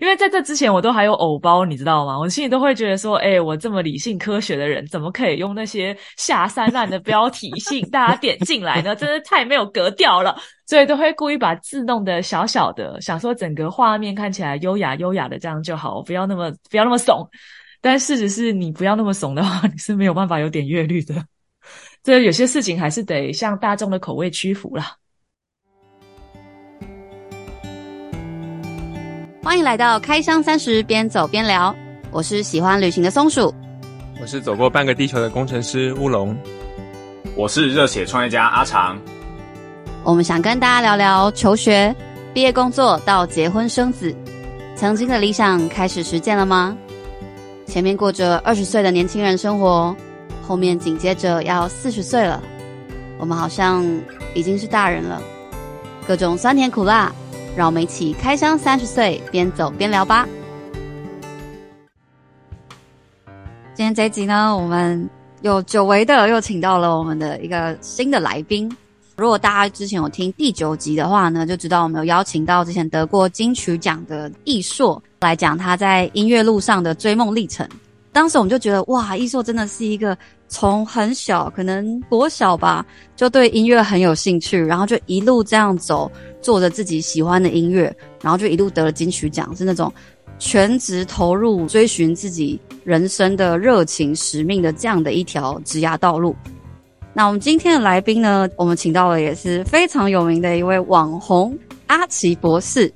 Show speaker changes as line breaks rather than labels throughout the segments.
因为在这之前我都还有偶包，你知道吗？我心里都会觉得说，哎、我这么理性科学的人，怎么可以用那些下三滥的标题吸引大家点进来呢？真的太没有格调了，所以都会故意把字弄得小小的，想说整个画面看起来优雅优雅的这样就好，不要那么不要那么怂。但事实是你不要那么怂的话，你是没有办法有点阅率的。这有些事情还是得向大众的口味屈服啦。
欢迎来到开箱三十，边走边聊。我是喜欢旅行的松鼠，
我是走过半个地球的工程师乌龙，
我是热血创业家阿长。
我们想跟大家聊聊求学、毕业、工作到结婚生子，曾经的理想开始实践了吗？前面过着二十岁的年轻人生活，后面紧接着要四十岁了，我们好像已经是大人了，各种酸甜苦辣。让我们一起开箱三十岁，边走边聊吧。今天这一集呢，我们又久违的又请到了我们的一个新的来宾。如果大家之前有听第九集的话呢，就知道我们有邀请到之前得过金曲奖的易硕来讲他在音乐路上的追梦历程。当时我们就觉得，哇，易硕真的是一个。从很小，可能国小吧，就对音乐很有兴趣，然后就一路这样走，做着自己喜欢的音乐，然后就一路得了金曲奖，是那种全职投入追寻自己人生的热情使命的这样的一条职涯道路。那我们今天的来宾呢，我们请到了也是非常有名的一位网红阿奇博士。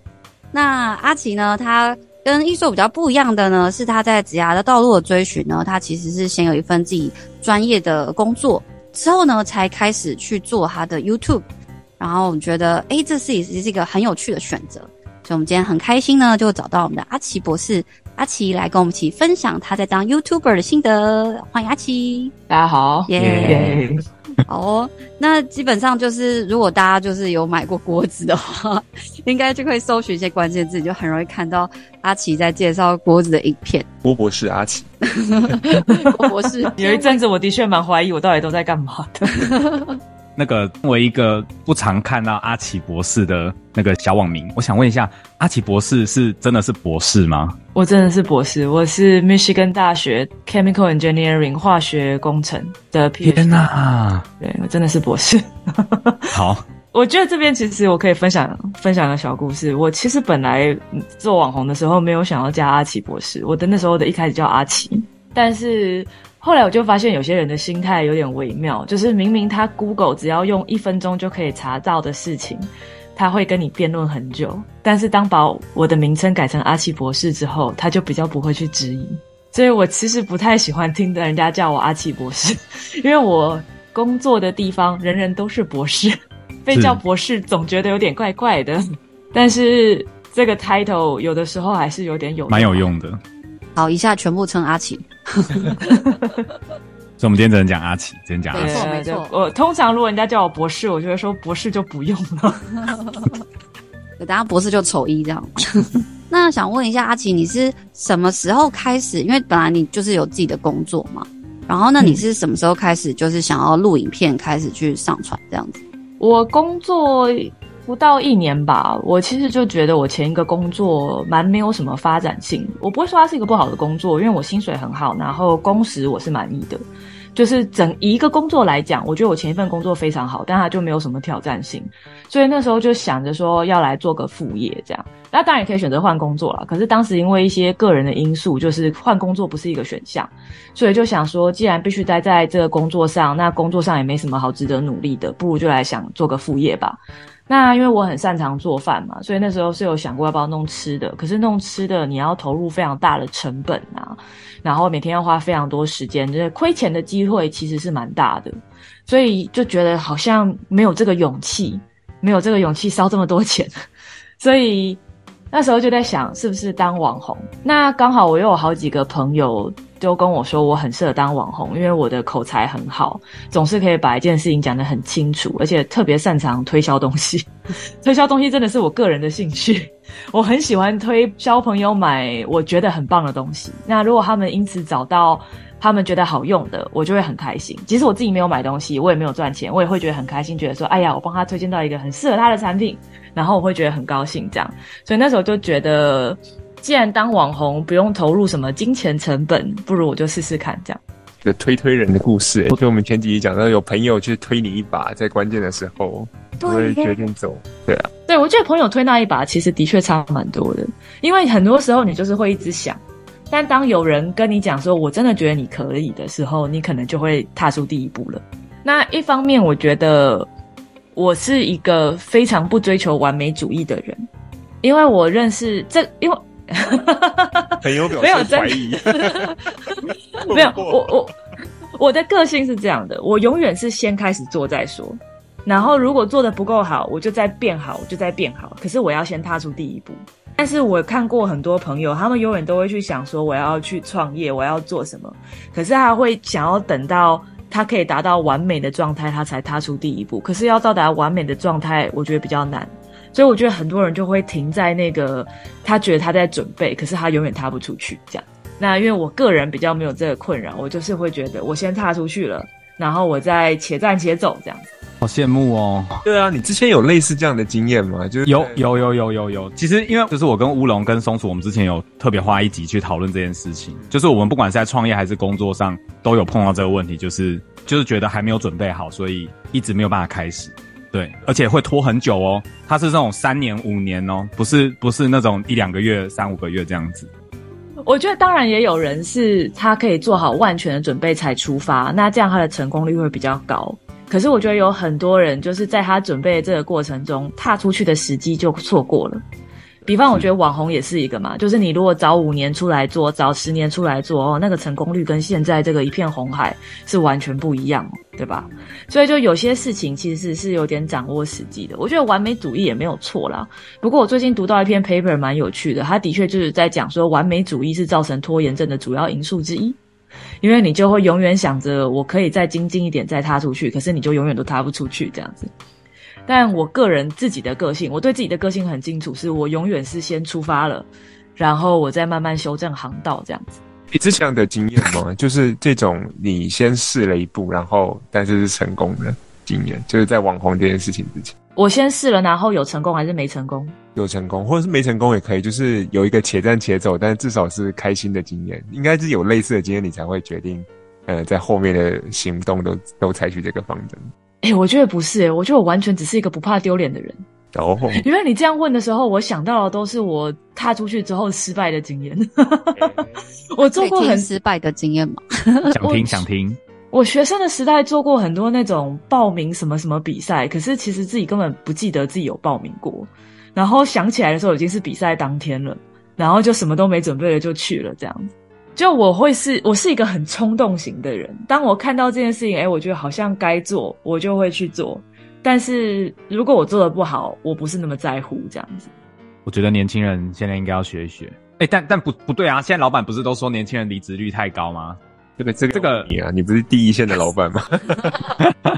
那阿奇呢，他。跟艺术比较不一样的呢，是他在职涯的道路的追寻呢，他其实是先有一份自己专业的工作，之后呢才开始去做他的 YouTube。然后我们觉得，诶，这是也是一个很有趣的选择，所以我们今天很开心呢，就找到我们的阿奇博士，阿奇来跟我们一起分享他在当 YouTuber 的心得。欢迎阿奇，
大家好，耶、yeah。
好哦，那基本上就是，如果大家就是有买过锅子的话，应该就会搜寻一些关键字，就很容易看到阿奇在介绍锅子的影片。
郭博士阿奇，
郭博士，
有一阵子我的确蛮怀疑我到底都在干嘛的。
那个作为一个不常看到阿奇博士的那个小网民，我想问一下，阿奇博士是真的是博士吗？
我真的是博士，我是 Michigan 大学 Chemical Engineering 化学工程的。
天哪，
对，我真的是博士。
好，
我觉得这边其实我可以分享分享个小故事。我其实本来做网红的时候没有想要加阿奇博士，我的那时候的一开始叫阿奇，但是。后来我就发现有些人的心态有点微妙，就是明明他 Google 只要用一分钟就可以查到的事情，他会跟你辩论很久。但是当把我的名称改成阿奇博士之后，他就比较不会去质疑。所以我其实不太喜欢听人家叫我阿奇博士，因为我工作的地方人人都是博士，被叫博士总觉得有点怪怪的。但是这个 title 有的时候还是有点有，
蛮有用的。
好，一下全部称阿奇。
所以，我们今天只能讲阿奇，只能讲阿奇。
没错，没错。
我通常如果人家叫我博士，我就会说博士就不用了。
等下博士就丑一这样。那想问一下阿奇，你是什么时候开始？因为本来你就是有自己的工作嘛。然后，那你是什么时候开始，就是想要录影片，开始去上传这样子？
我工作。不到一年吧，我其实就觉得我前一个工作蛮没有什么发展性。我不会说它是一个不好的工作，因为我薪水很好，然后工时我是满意的。就是整一个工作来讲，我觉得我前一份工作非常好，但它就没有什么挑战性。所以那时候就想着说要来做个副业这样。那当然也可以选择换工作了，可是当时因为一些个人的因素，就是换工作不是一个选项，所以就想说，既然必须待在这个工作上，那工作上也没什么好值得努力的，不如就来想做个副业吧。那因为我很擅长做饭嘛，所以那时候是有想过要不要弄吃的。可是弄吃的你要投入非常大的成本啊，然后每天要花非常多时间，就是亏钱的机会其实是蛮大的，所以就觉得好像没有这个勇气，没有这个勇气烧这么多钱，所以那时候就在想是不是当网红。那刚好我又有好几个朋友。就跟我说我很适合当网红，因为我的口才很好，总是可以把一件事情讲得很清楚，而且特别擅长推销东西。推销东西真的是我个人的兴趣，我很喜欢推销朋友买我觉得很棒的东西。那如果他们因此找到他们觉得好用的，我就会很开心。即使我自己没有买东西，我也没有赚钱，我也会觉得很开心，觉得说，哎呀，我帮他推荐到一个很适合他的产品，然后我会觉得很高兴这样。所以那时候就觉得。既然当网红不用投入什么金钱成本，不如我就试试看这样。
就推推人的故事，就我们前几集讲到，有朋友去推你一把，在关键的时候，我会决定走。对啊，
对，我觉得朋友推那一把，其实的确差蛮多的，因为很多时候你就是会一直想，但当有人跟你讲说“我真的觉得你可以”的时候，你可能就会踏出第一步了。那一方面，我觉得我是一个非常不追求完美主义的人，因为我认识这，因为。
很有表示怀疑，
没有我我我的个性是这样的，我永远是先开始做再说，然后如果做的不够好，我就再变好，我就再变好。可是我要先踏出第一步。但是我看过很多朋友，他们永远都会去想说我要去创业，我要做什么，可是他会想要等到他可以达到完美的状态，他才踏出第一步。可是要到达完美的状态，我觉得比较难。所以我觉得很多人就会停在那个，他觉得他在准备，可是他永远踏不出去这样。那因为我个人比较没有这个困扰，我就是会觉得我先踏出去了，然后我再且战且走这样子。
好羡慕哦！
对啊，你之前有类似这样的经验吗？就是
有有有有有有。其实因为就是我跟乌龙跟松鼠，我们之前有特别花一集去讨论这件事情。就是我们不管是在创业还是工作上，都有碰到这个问题，就是就是觉得还没有准备好，所以一直没有办法开始。对，而且会拖很久哦。它是这种三年五年哦，不是不是那种一两个月、三五个月这样子。
我觉得当然也有人是他可以做好万全的准备才出发，那这样他的成功率会比较高。可是我觉得有很多人就是在他准备的这个过程中，踏出去的时机就错过了。比方，我觉得网红也是一个嘛，就是你如果早五年出来做，早十年出来做哦，那个成功率跟现在这个一片红海是完全不一样，对吧？所以就有些事情其实是是有点掌握时机的。我觉得完美主义也没有错啦。不过我最近读到一篇 paper 蛮有趣的，它的确就是在讲说完美主义是造成拖延症的主要因素之一，因为你就会永远想着我可以再精进一点再踏出去，可是你就永远都踏不出去这样子。但我个人自己的个性，我对自己的个性很清楚，是我永远是先出发了，然后我再慢慢修正航道这样子。
你之前的经验吗？就是这种你先试了一步，然后但是是成功的经验，就是在网红这件事情之前，
我先试了，然后有成功还是没成功？
有成功，或者是没成功也可以，就是有一个且战且走，但至少是开心的经验。应该是有类似的经验，你才会决定，呃，在后面的行动都都采取这个方针。
哎、欸，我觉得不是、欸，我觉得我完全只是一个不怕丢脸的人。
哦，
因为你这样问的时候，我想到的都是我踏出去之后失败的经验。我做过很
失败的经验吗？
想听想听。
我学生的时代做过很多那种报名什么什么比赛，可是其实自己根本不记得自己有报名过，然后想起来的时候已经是比赛当天了，然后就什么都没准备了就去了这样子。就我会是，我是一个很冲动型的人。当我看到这件事情，哎，我觉得好像该做，我就会去做。但是如果我做的不好，我不是那么在乎这样子。
我觉得年轻人现在应该要学一学。哎，但但不不对啊！现在老板不是都说年轻人离职率太高吗？
这个这个这个你啊，你不是第一线的老板吗？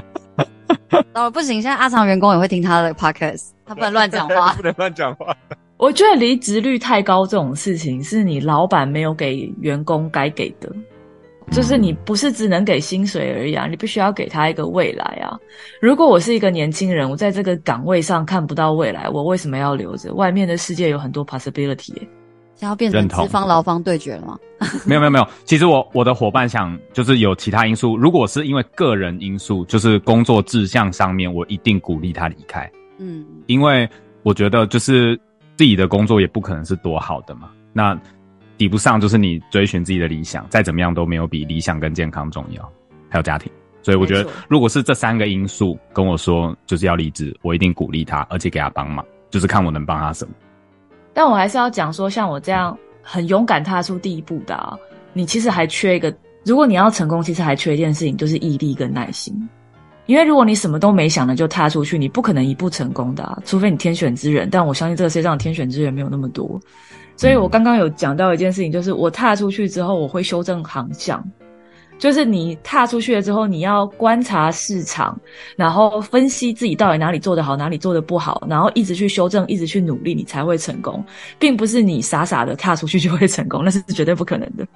哦，不行，现在阿长员工也会听他的 podcast，他不能乱讲话，
不能乱讲话。
我觉得离职率太高这种事情，是你老板没有给员工该给的，就是你不是只能给薪水而已啊，你必须要给他一个未来啊。如果我是一个年轻人，我在这个岗位上看不到未来，我为什么要留着？外面的世界有很多 possibility，
想要变成资方劳方对决了吗？
没有没有没有，其实我我的伙伴想就是有其他因素，如果是因为个人因素，就是工作志向上面，我一定鼓励他离开。嗯，因为我觉得就是。自己的工作也不可能是多好的嘛，那抵不上就是你追寻自己的理想，再怎么样都没有比理想跟健康重要，还有家庭。所以我觉得，如果是这三个因素跟我说就是要离职，我一定鼓励他，而且给他帮忙，就是看我能帮他什么。
但我还是要讲说，像我这样很勇敢踏出第一步的啊，你其实还缺一个，如果你要成功，其实还缺一件事情，就是毅力跟耐心。因为如果你什么都没想的就踏出去，你不可能一步成功的，除非你天选之人。但我相信这个世界上天选之人没有那么多，所以我刚刚有讲到一件事情，就是我踏出去之后，我会修正航向。就是你踏出去了之后，你要观察市场，然后分析自己到底哪里做得好，哪里做得不好，然后一直去修正，一直去努力，你才会成功，并不是你傻傻的踏出去就会成功，那是绝对不可能的。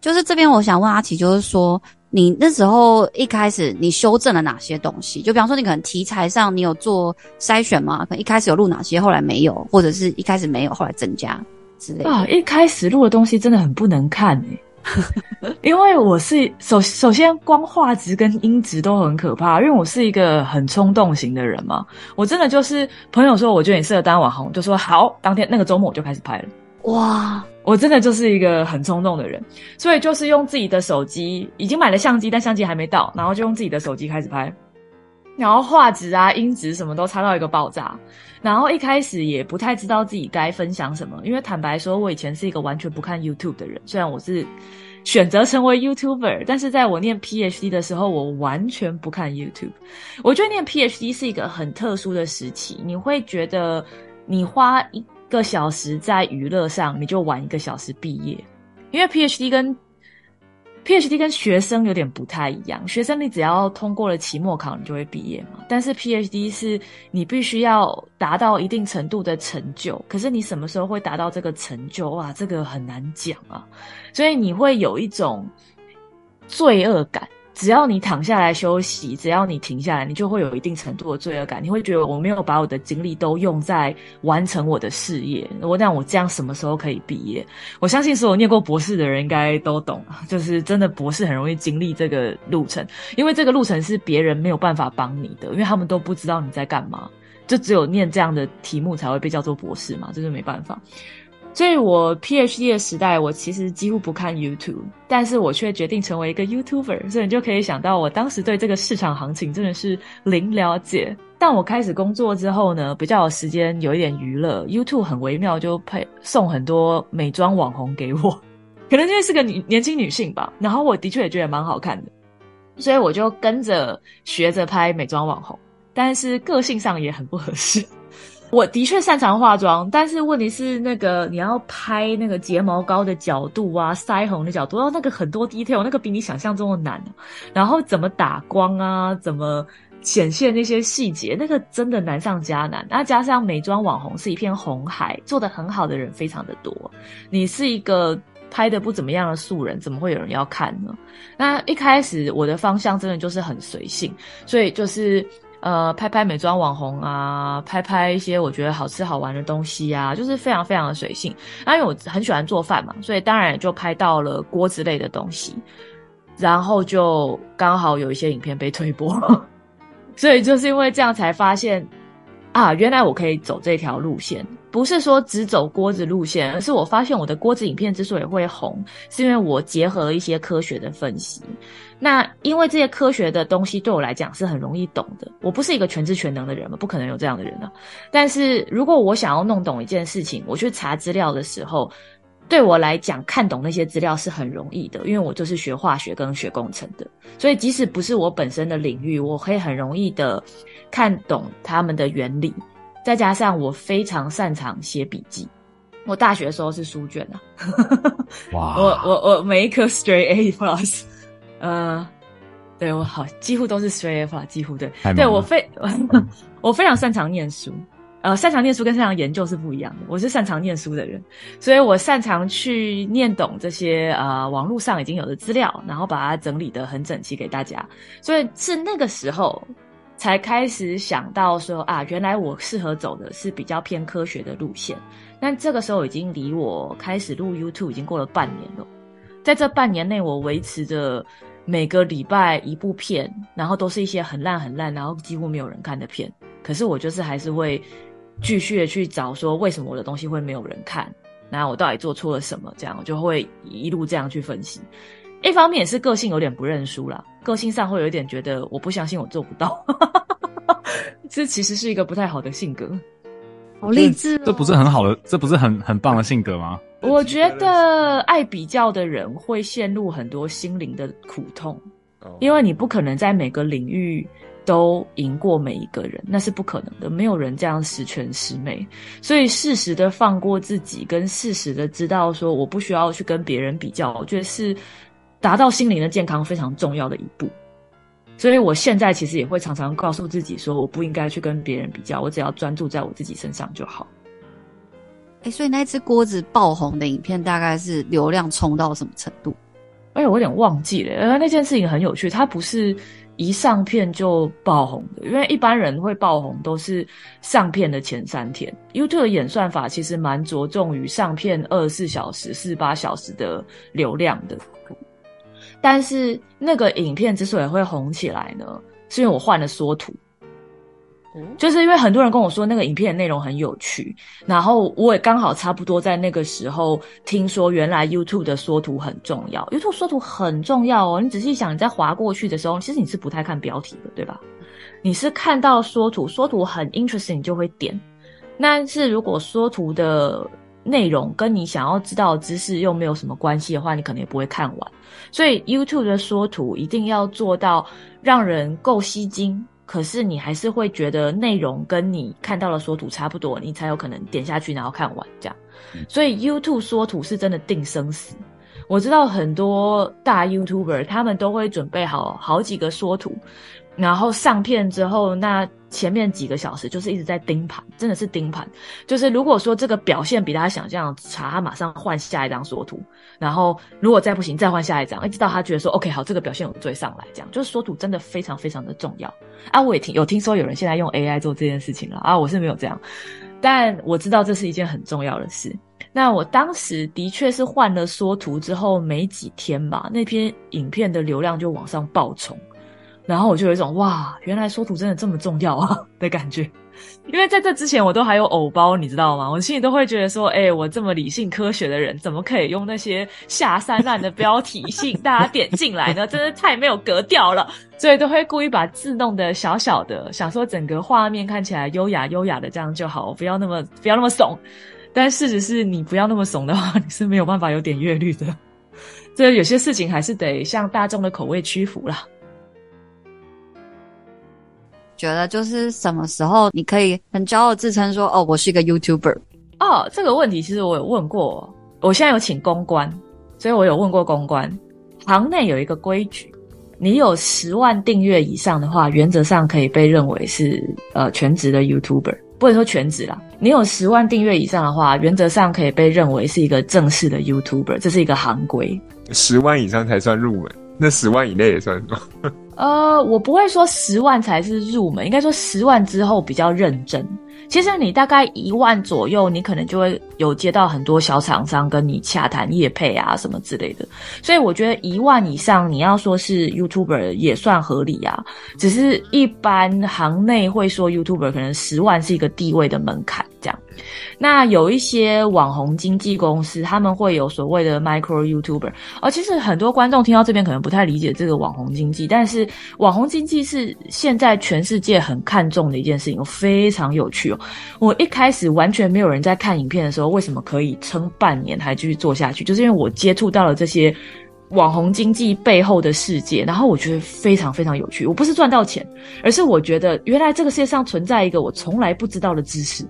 就是这边我想问阿奇，就是说。你那时候一开始你修正了哪些东西？就比方说，你可能题材上你有做筛选吗？可能一开始有录哪些，后来没有，或者是一开始没有，后来增加。之类的？
啊，一开始录的东西真的很不能看诶。因为我是首首先光画质跟音质都很可怕，因为我是一个很冲动型的人嘛。我真的就是朋友说我觉得你适合当网红，就说好，当天那个周末我就开始拍了。哇，我真的就是一个很冲动的人，所以就是用自己的手机，已经买了相机，但相机还没到，然后就用自己的手机开始拍，然后画质啊、音质什么都差到一个爆炸。然后一开始也不太知道自己该分享什么，因为坦白说，我以前是一个完全不看 YouTube 的人。虽然我是选择成为 YouTuber，但是在我念 PhD 的时候，我完全不看 YouTube。我觉得念 PhD 是一个很特殊的时期，你会觉得你花一个小时在娱乐上，你就玩一个小时毕业，因为 PhD 跟 PhD 跟学生有点不太一样，学生你只要通过了期末考，你就会毕业嘛。但是 PhD 是你必须要达到一定程度的成就，可是你什么时候会达到这个成就？哇，这个很难讲啊。所以你会有一种罪恶感。只要你躺下来休息，只要你停下来，你就会有一定程度的罪恶感。你会觉得我没有把我的精力都用在完成我的事业。我让我这样什么时候可以毕业？我相信所有念过博士的人应该都懂，就是真的博士很容易经历这个路程，因为这个路程是别人没有办法帮你的，因为他们都不知道你在干嘛，就只有念这样的题目才会被叫做博士嘛，这就没办法。所以我 PhD 的时代，我其实几乎不看 YouTube，但是我却决定成为一个 YouTuber，所以你就可以想到我当时对这个市场行情真的是零了解。但我开始工作之后呢，比较有时间，有一点娱乐，YouTube 很微妙，就配送很多美妆网红给我，可能因为是个女年轻女性吧，然后我的确也觉得蛮好看的，所以我就跟着学着拍美妆网红，但是个性上也很不合适。我的确擅长化妆，但是问题是那个你要拍那个睫毛膏的角度啊，腮红的角度，要那个很多 detail，那个比你想象中的难。然后怎么打光啊，怎么显现那些细节，那个真的难上加难。那加上美妆网红是一片红海，做得很好的人非常的多。你是一个拍得不怎么样的素人，怎么会有人要看呢？那一开始我的方向真的就是很随性，所以就是。呃，拍拍美妆网红啊，拍拍一些我觉得好吃好玩的东西啊，就是非常非常的随性。那因为我很喜欢做饭嘛，所以当然就拍到了锅子类的东西，然后就刚好有一些影片被推播，所以就是因为这样才发现啊，原来我可以走这条路线。不是说只走锅子路线，而是我发现我的锅子影片之所以会红，是因为我结合了一些科学的分析。那因为这些科学的东西对我来讲是很容易懂的，我不是一个全知全能的人嘛，不可能有这样的人啊。但是如果我想要弄懂一件事情，我去查资料的时候，对我来讲看懂那些资料是很容易的，因为我就是学化学跟学工程的，所以即使不是我本身的领域，我可以很容易的看懂他们的原理。再加上我非常擅长写笔记，我大学的时候是书卷啊，哇！我我我每一科 straight A plus，呃，对我好几乎都是 straight A 几乎对，对我非 我非常擅长念书，呃，擅长念书跟擅长研究是不一样的，我是擅长念书的人，所以我擅长去念懂这些呃网络上已经有的资料，然后把它整理的很整齐给大家，所以是那个时候。才开始想到说啊，原来我适合走的是比较偏科学的路线。但这个时候已经离我开始录 YouTube 已经过了半年了。在这半年内，我维持着每个礼拜一部片，然后都是一些很烂很烂，然后几乎没有人看的片。可是我就是还是会继续的去找说，为什么我的东西会没有人看？那我到底做错了什么？这样我就会一路这样去分析。一方面也是个性有点不认输啦，个性上会有一点觉得我不相信我做不到，这其实是一个不太好的性格。
好励志哦，
这不是很好的，这不是很很棒的性格吗？
我觉得爱比较的人会陷入很多心灵的苦痛，因为你不可能在每个领域都赢过每一个人，那是不可能的，没有人这样十全十美。所以适时的放过自己，跟适时的知道说我不需要去跟别人比较，我觉得是。达到心灵的健康非常重要的一步，所以我现在其实也会常常告诉自己说，我不应该去跟别人比较，我只要专注在我自己身上就好。
哎、欸，所以那只锅子爆红的影片大概是流量冲到什么程度？
哎，我有点忘记了。呃，那件事情很有趣，它不是一上片就爆红的，因为一般人会爆红都是上片的前三天。YouTube 的演算法其实蛮着重于上片二十四小时、四十八小时的流量的。但是那个影片之所以会红起来呢，是因为我换了缩图。就是因为很多人跟我说那个影片的内容很有趣，然后我也刚好差不多在那个时候听说，原来 YouTube 的缩图很重要。YouTube 缩图很重要哦，你仔细想，你在滑过去的时候，其实你是不太看标题的，对吧？你是看到缩图，缩图很 interesting，你就会点。但是如果缩图的内容跟你想要知道的知识又没有什么关系的话，你可能也不会看完。所以 YouTube 的缩图一定要做到让人够吸睛。可是你还是会觉得内容跟你看到的缩图差不多，你才有可能点下去然后看完这样。所以 YouTube 缩图是真的定生死。我知道很多大 YouTuber 他们都会准备好好几个缩图。然后上片之后，那前面几个小时就是一直在盯盘，真的是盯盘。就是如果说这个表现比他想象差，他马上换下一张缩图。然后如果再不行，再换下一张，一直到他觉得说 OK 好，这个表现有追上来，这样就是缩图真的非常非常的重要啊！我也听有听说有人现在用 AI 做这件事情了啊，我是没有这样，但我知道这是一件很重要的事。那我当时的确是换了缩图之后没几天吧，那篇影片的流量就往上暴冲。然后我就有一种哇，原来缩图真的这么重要啊 的感觉，因为在这之前我都还有偶包，你知道吗？我心里都会觉得说，哎，我这么理性科学的人，怎么可以用那些下三滥的标题吸引 大家点进来呢？真的太没有格调了，所以都会故意把字弄得小小的，想说整个画面看起来优雅优雅的这样就好，不要那么不要那么怂。但事实是你不要那么怂的话，你是没有办法有点阅率的。这有些事情还是得向大众的口味屈服啦。
觉得就是什么时候你可以很骄傲自称说哦，我是一个 YouTuber
哦？这个问题其实我有问过，我现在有请公关，所以我有问过公关，行内有一个规矩，你有十万订阅以上的话，原则上可以被认为是呃全职的 YouTuber，不能说全职啦，你有十万订阅以上的话，原则上可以被认为是一个正式的 YouTuber，这是一个行规，
十万以上才算入门，那十万以内也算吗？
呃，我不会说十万才是入门，应该说十万之后比较认真。其实你大概一万左右，你可能就会有接到很多小厂商跟你洽谈业配啊什么之类的。所以我觉得一万以上，你要说是 YouTuber 也算合理啊。只是一般行内会说 YouTuber 可能十万是一个地位的门槛那有一些网红经纪公司，他们会有所谓的 micro YouTuber。而其实很多观众听到这边可能不太理解这个网红经济，但是网红经济是现在全世界很看重的一件事情，非常有趣哦。我一开始完全没有人在看影片的时候，为什么可以撑半年还继续做下去？就是因为我接触到了这些网红经济背后的世界，然后我觉得非常非常有趣。我不是赚到钱，而是我觉得原来这个世界上存在一个我从来不知道的知识。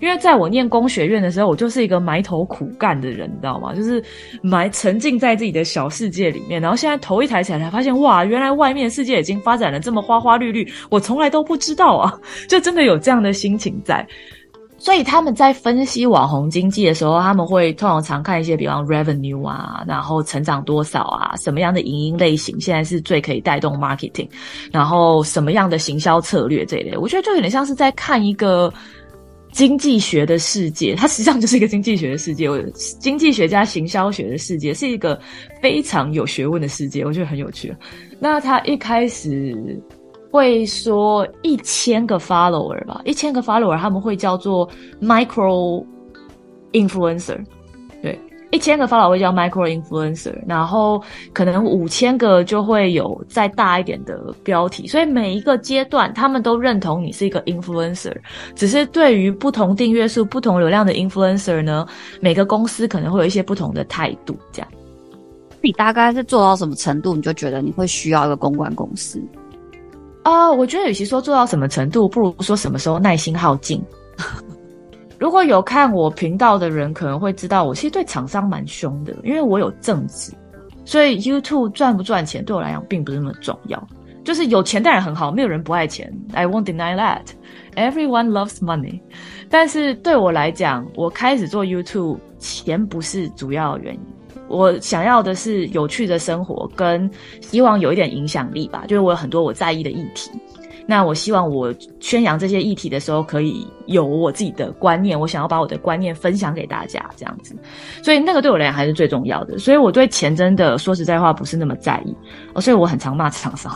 因为在我念工学院的时候，我就是一个埋头苦干的人，你知道吗？就是埋沉浸在自己的小世界里面。然后现在头一抬起来，才发现哇，原来外面世界已经发展的这么花花绿绿，我从来都不知道啊！就真的有这样的心情在。所以他们在分析网红经济的时候，他们会通常常看一些，比方 revenue 啊，然后成长多少啊，什么样的影音类型现在是最可以带动 marketing，然后什么样的行销策略这一类。我觉得就有点像是在看一个。经济学的世界，它实际上就是一个经济学的世界。我经济学家行销学的世界是一个非常有学问的世界，我觉得很有趣。那他一开始会说一千个 follower 吧，一千个 follower 他们会叫做 micro influencer。一千个 follower 会叫 micro influencer，然后可能五千个就会有再大一点的标题，所以每一个阶段他们都认同你是一个 influencer，只是对于不同订阅数、不同流量的 influencer 呢，每个公司可能会有一些不同的态度。这样，
你大概是做到什么程度，你就觉得你会需要一个公关公司？
啊、呃，我觉得与其说做到什么程度，不如说什么时候耐心耗尽。如果有看我频道的人，可能会知道我其实对厂商蛮凶的，因为我有正职，所以 YouTube 赚不赚钱对我来讲并不是那么重要。就是有钱当然很好，没有人不爱钱，I won't deny that. Everyone loves money。但是对我来讲，我开始做 YouTube，钱不是主要原因，我想要的是有趣的生活，跟希望有一点影响力吧。就是我有很多我在意的议题。那我希望我宣扬这些议题的时候，可以有我自己的观念。我想要把我的观念分享给大家，这样子。所以那个对我来讲还是最重要的。所以我对钱真的说实在话不是那么在意。哦，所以我很常骂厂商，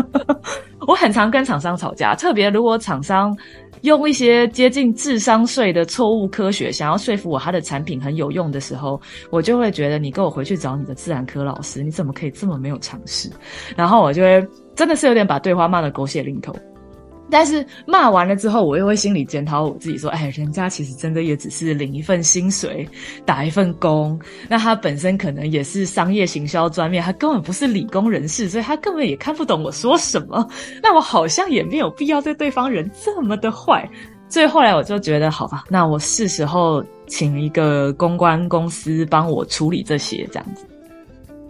我很常跟厂商吵架。特别如果厂商用一些接近智商税的错误科学，想要说服我他的产品很有用的时候，我就会觉得你跟我回去找你的自然科老师，你怎么可以这么没有常识？然后我就会。真的是有点把对话骂得狗血淋头，但是骂完了之后，我又会心里检讨我自己，说：“哎，人家其实真的也只是领一份薪水，打一份工，那他本身可能也是商业行销专业，他根本不是理工人士，所以他根本也看不懂我说什么。那我好像也没有必要对对方人这么的坏。所以后来我就觉得，好吧，那我是时候请一个公关公司帮我处理这些，这样子。”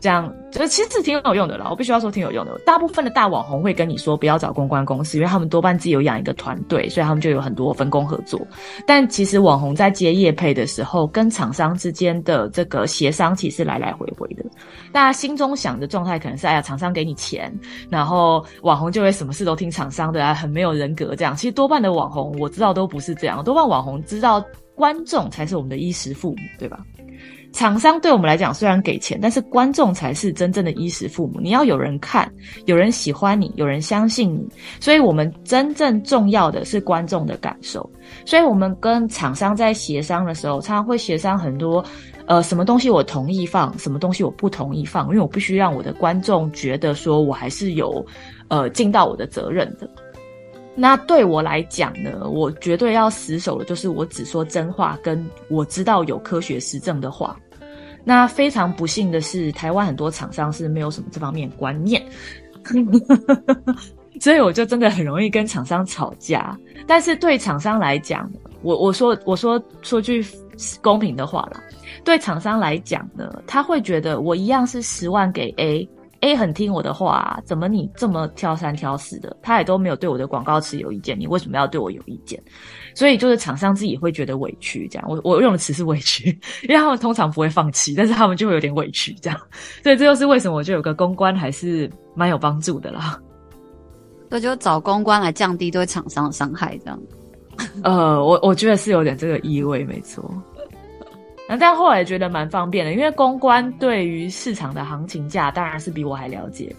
这样，觉得其实是挺有用的啦。我必须要说挺有用的。大部分的大网红会跟你说不要找公关公司，因为他们多半自己有养一个团队，所以他们就有很多分工合作。但其实网红在接业配的时候，跟厂商之间的这个协商其实来来回回的。大家心中想的状态可能是：哎呀，厂商给你钱，然后网红就会什么事都听厂商的啊，很没有人格这样。其实多半的网红我知道都不是这样，多半网红知道观众才是我们的衣食父母，对吧？厂商对我们来讲虽然给钱，但是观众才是真正的衣食父母。你要有人看，有人喜欢你，有人相信你，所以我们真正重要的是观众的感受。所以我们跟厂商在协商的时候，常常会协商很多，呃，什么东西我同意放，什么东西我不同意放，因为我必须让我的观众觉得说我还是有，呃，尽到我的责任的。那对我来讲呢，我绝对要死守的就是我只说真话，跟我知道有科学实证的话。那非常不幸的是，台湾很多厂商是没有什么这方面观念，所以我就真的很容易跟厂商吵架。但是对厂商来讲，我我说我说说句公平的话啦，对厂商来讲呢，他会觉得我一样是十万给 A。A 很听我的话，怎么你这么挑三挑四的？他也都没有对我的广告词有意见，你为什么要对我有意见？所以就是厂商自己会觉得委屈，这样。我我用的词是委屈，因为他们通常不会放弃，但是他们就会有点委屈，这样。所以这就是为什么我觉得有个公关还是蛮有帮助的啦。
对，就找公关来降低对厂商的伤害，这样。
呃，我我觉得是有点这个意味，没错。那但后来觉得蛮方便的，因为公关对于市场的行情价当然是比我还了解。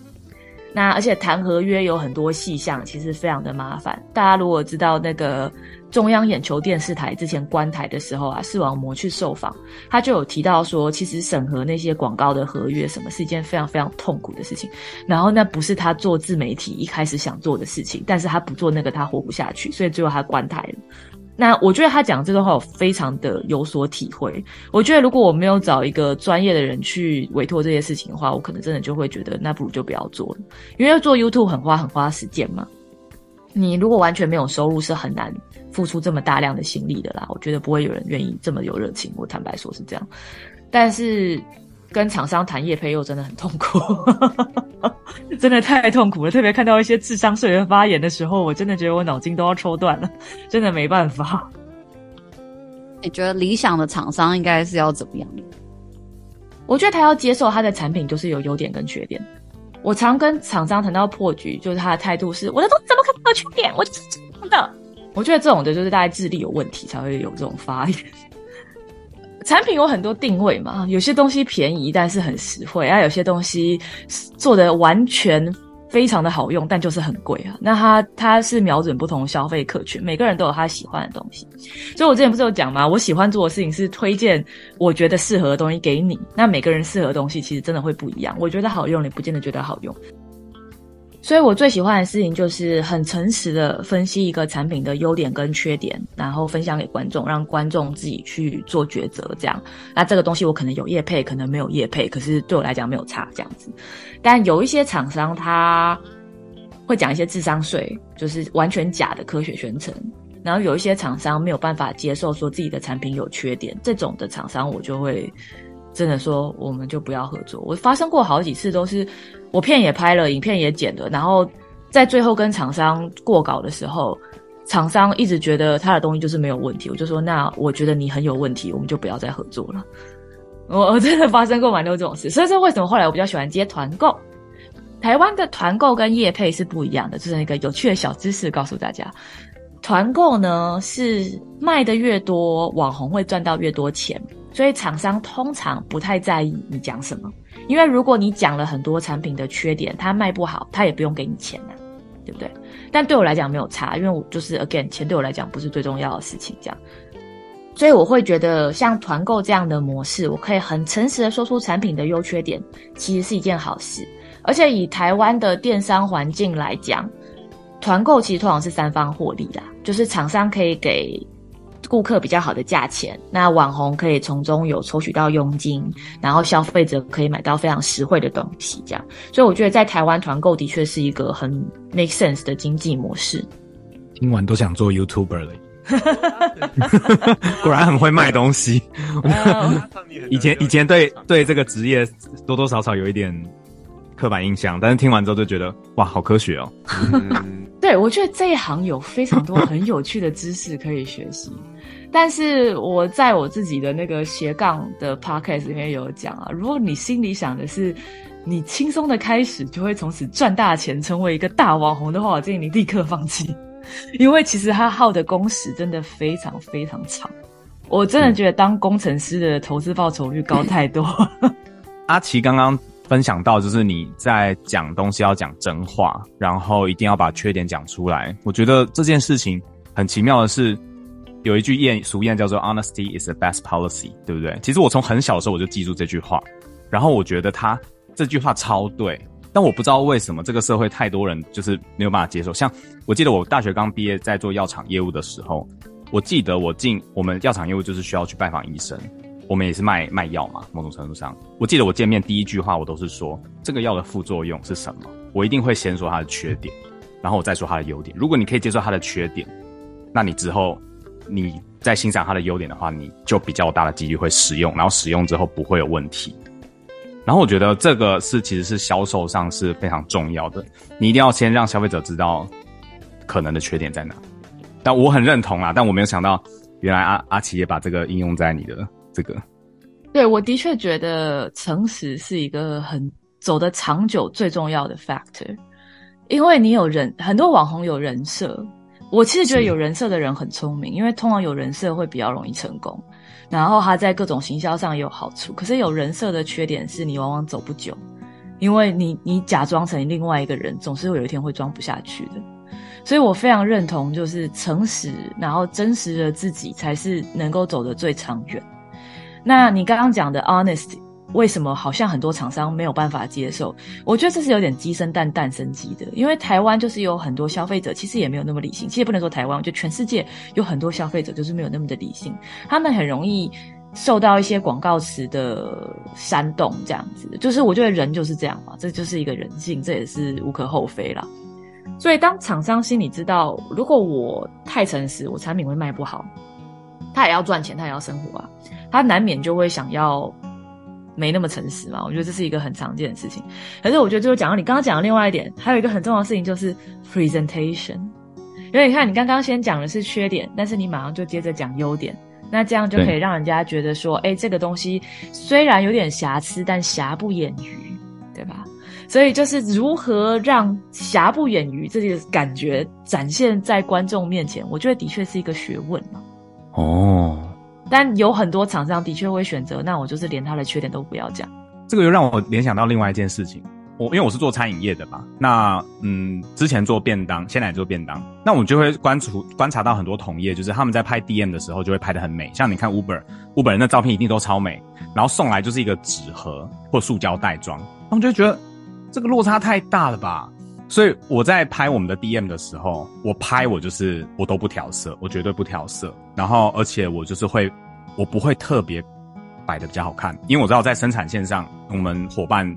那而且谈合约有很多细项，其实非常的麻烦。大家如果知道那个中央眼球电视台之前关台的时候啊，视网膜去受访，他就有提到说，其实审核那些广告的合约什么是一件非常非常痛苦的事情。然后那不是他做自媒体一开始想做的事情，但是他不做那个他活不下去，所以最后他关台了。那我觉得他讲这段话，我非常的有所体会。我觉得如果我没有找一个专业的人去委托这些事情的话，我可能真的就会觉得那不如就不要做了，因为做 YouTube 很花很花时间嘛。你如果完全没有收入，是很难付出这么大量的心力的啦。我觉得不会有人愿意这么有热情。我坦白说是这样，但是。跟厂商谈业配又真的很痛苦，真的太痛苦了。特别看到一些智商税的发言的时候，我真的觉得我脑筋都要抽断了，真的没办法。
你觉得理想的厂商应该是要怎么样？
我觉得他要接受他的产品就是有优点跟缺点。我常跟厂商谈到破局，就是他的态度是：我的东西怎么可能有缺点？我就是这样的。我觉得这种的就是大概智力有问题才会有这种发言。产品有很多定位嘛，有些东西便宜但是很实惠，啊，有些东西做的完全非常的好用，但就是很贵啊。那它它是瞄准不同消费客群，每个人都有他喜欢的东西。所以我之前不是有讲吗？我喜欢做的事情是推荐我觉得适合的东西给你。那每个人适合的东西其实真的会不一样。我觉得好用，你不见得觉得好用。所以我最喜欢的事情就是很诚实的分析一个产品的优点跟缺点，然后分享给观众，让观众自己去做抉择。这样，那这个东西我可能有业配，可能没有业配，可是对我来讲没有差这样子。但有一些厂商他会讲一些智商税，就是完全假的科学宣称。然后有一些厂商没有办法接受说自己的产品有缺点，这种的厂商我就会真的说我们就不要合作。我发生过好几次都是。我片也拍了，影片也剪了，然后在最后跟厂商过稿的时候，厂商一直觉得他的东西就是没有问题，我就说那我觉得你很有问题，我们就不要再合作了。我我真的发生过蛮多这种事，所以说为什么后来我比较喜欢接团购？台湾的团购跟业配是不一样的，就是那个有趣的小知识告诉大家。团购呢是卖的越多，网红会赚到越多钱，所以厂商通常不太在意你讲什么，因为如果你讲了很多产品的缺点，他卖不好，他也不用给你钱啊，对不对？但对我来讲没有差，因为我就是 again，钱对我来讲不是最重要的事情，这样，所以我会觉得像团购这样的模式，我可以很诚实的说出产品的优缺点，其实是一件好事，而且以台湾的电商环境来讲。团购其实通常是三方获利啦，就是厂商可以给顾客比较好的价钱，那网红可以从中有抽取到佣金，然后消费者可以买到非常实惠的东西，这样。所以我觉得在台湾团购的确是一个很 make sense 的经济模式。
听完都想做 YouTuber 了，果然很会卖东西。以前以前对对这个职业多多少少有一点刻板印象，但是听完之后就觉得哇，好科学哦。
对，我觉得这一行有非常多很有趣的知识可以学习，但是我在我自己的那个斜杠的 podcast 里面有讲啊，如果你心里想的是你轻松的开始就会从此赚大钱，成为一个大网红的话，我建议你立刻放弃，因为其实他耗的工时真的非常非常长。我真的觉得当工程师的投资报酬率高太多。
阿奇刚刚。分享到就是你在讲东西要讲真话，然后一定要把缺点讲出来。我觉得这件事情很奇妙的是，有一句谚俗谚叫做 “honesty is the best policy”，对不对？其实我从很小的时候我就记住这句话，然后我觉得他这句话超对，但我不知道为什么这个社会太多人就是没有办法接受。像我记得我大学刚毕业在做药厂业务的时候，我记得我进我们药厂业务就是需要去拜访医生。我们也是卖卖药嘛，某种程度上，我记得我见面第一句话，我都是说这个药的副作用是什么，我一定会先说它的缺点，然后我再说它的优点。如果你可以接受它的缺点，那你之后你在欣赏它的优点的话，你就比较大的几率会使用，然后使用之后不会有问题。然后我觉得这个是其实是销售上是非常重要的，你一定要先让消费者知道可能的缺点在哪。但我很认同啊，但我没有想到原来阿阿奇也把这个应用在你的。这个，
对，我的确觉得诚实是一个很走得长久最重要的 factor，因为你有人，很多网红有人设，我其实觉得有人设的人很聪明，因为通常有人设会比较容易成功，然后他在各种行销上也有好处。可是有人设的缺点是你往往走不久，因为你你假装成另外一个人，总是会有一天会装不下去的。所以我非常认同，就是诚实，然后真实的自己才是能够走得最长远。那你刚刚讲的 honest，为什么好像很多厂商没有办法接受？我觉得这是有点鸡生蛋，蛋生鸡的。因为台湾就是有很多消费者，其实也没有那么理性。其实不能说台湾，我觉得全世界有很多消费者就是没有那么的理性，他们很容易受到一些广告词的煽动，这样子。就是我觉得人就是这样嘛，这就是一个人性，这也是无可厚非啦。所以当厂商心里知道，如果我太诚实，我产品会卖不好，他也要赚钱，他也要生活啊。他难免就会想要没那么诚实嘛，我觉得这是一个很常见的事情。可是我觉得最后讲到你刚刚讲的另外一点，还有一个很重要的事情就是 presentation。因为你看你刚刚先讲的是缺点，但是你马上就接着讲优点，那这样就可以让人家觉得说，哎，这个东西虽然有点瑕疵，但瑕不掩瑜，对吧？所以就是如何让瑕不掩瑜这个感觉展现在观众面前，我觉得的确是一个学问嘛。
哦。
但有很多厂商的确会选择，那我就是连他的缺点都不要讲。
这个又让我联想到另外一件事情。我因为我是做餐饮业的嘛，那嗯，之前做便当，现在也做便当，那我就会观察观察到很多同业，就是他们在拍 DM 的时候就会拍的很美。像你看 Uber，Uber 人的照片一定都超美，然后送来就是一个纸盒或塑胶袋装，他们就觉得这个落差太大了吧。所以我在拍我们的 DM 的时候，我拍我就是我都不调色，我绝对不调色。然后而且我就是会，我不会特别摆的比较好看，因为我知道在生产线上，我们伙伴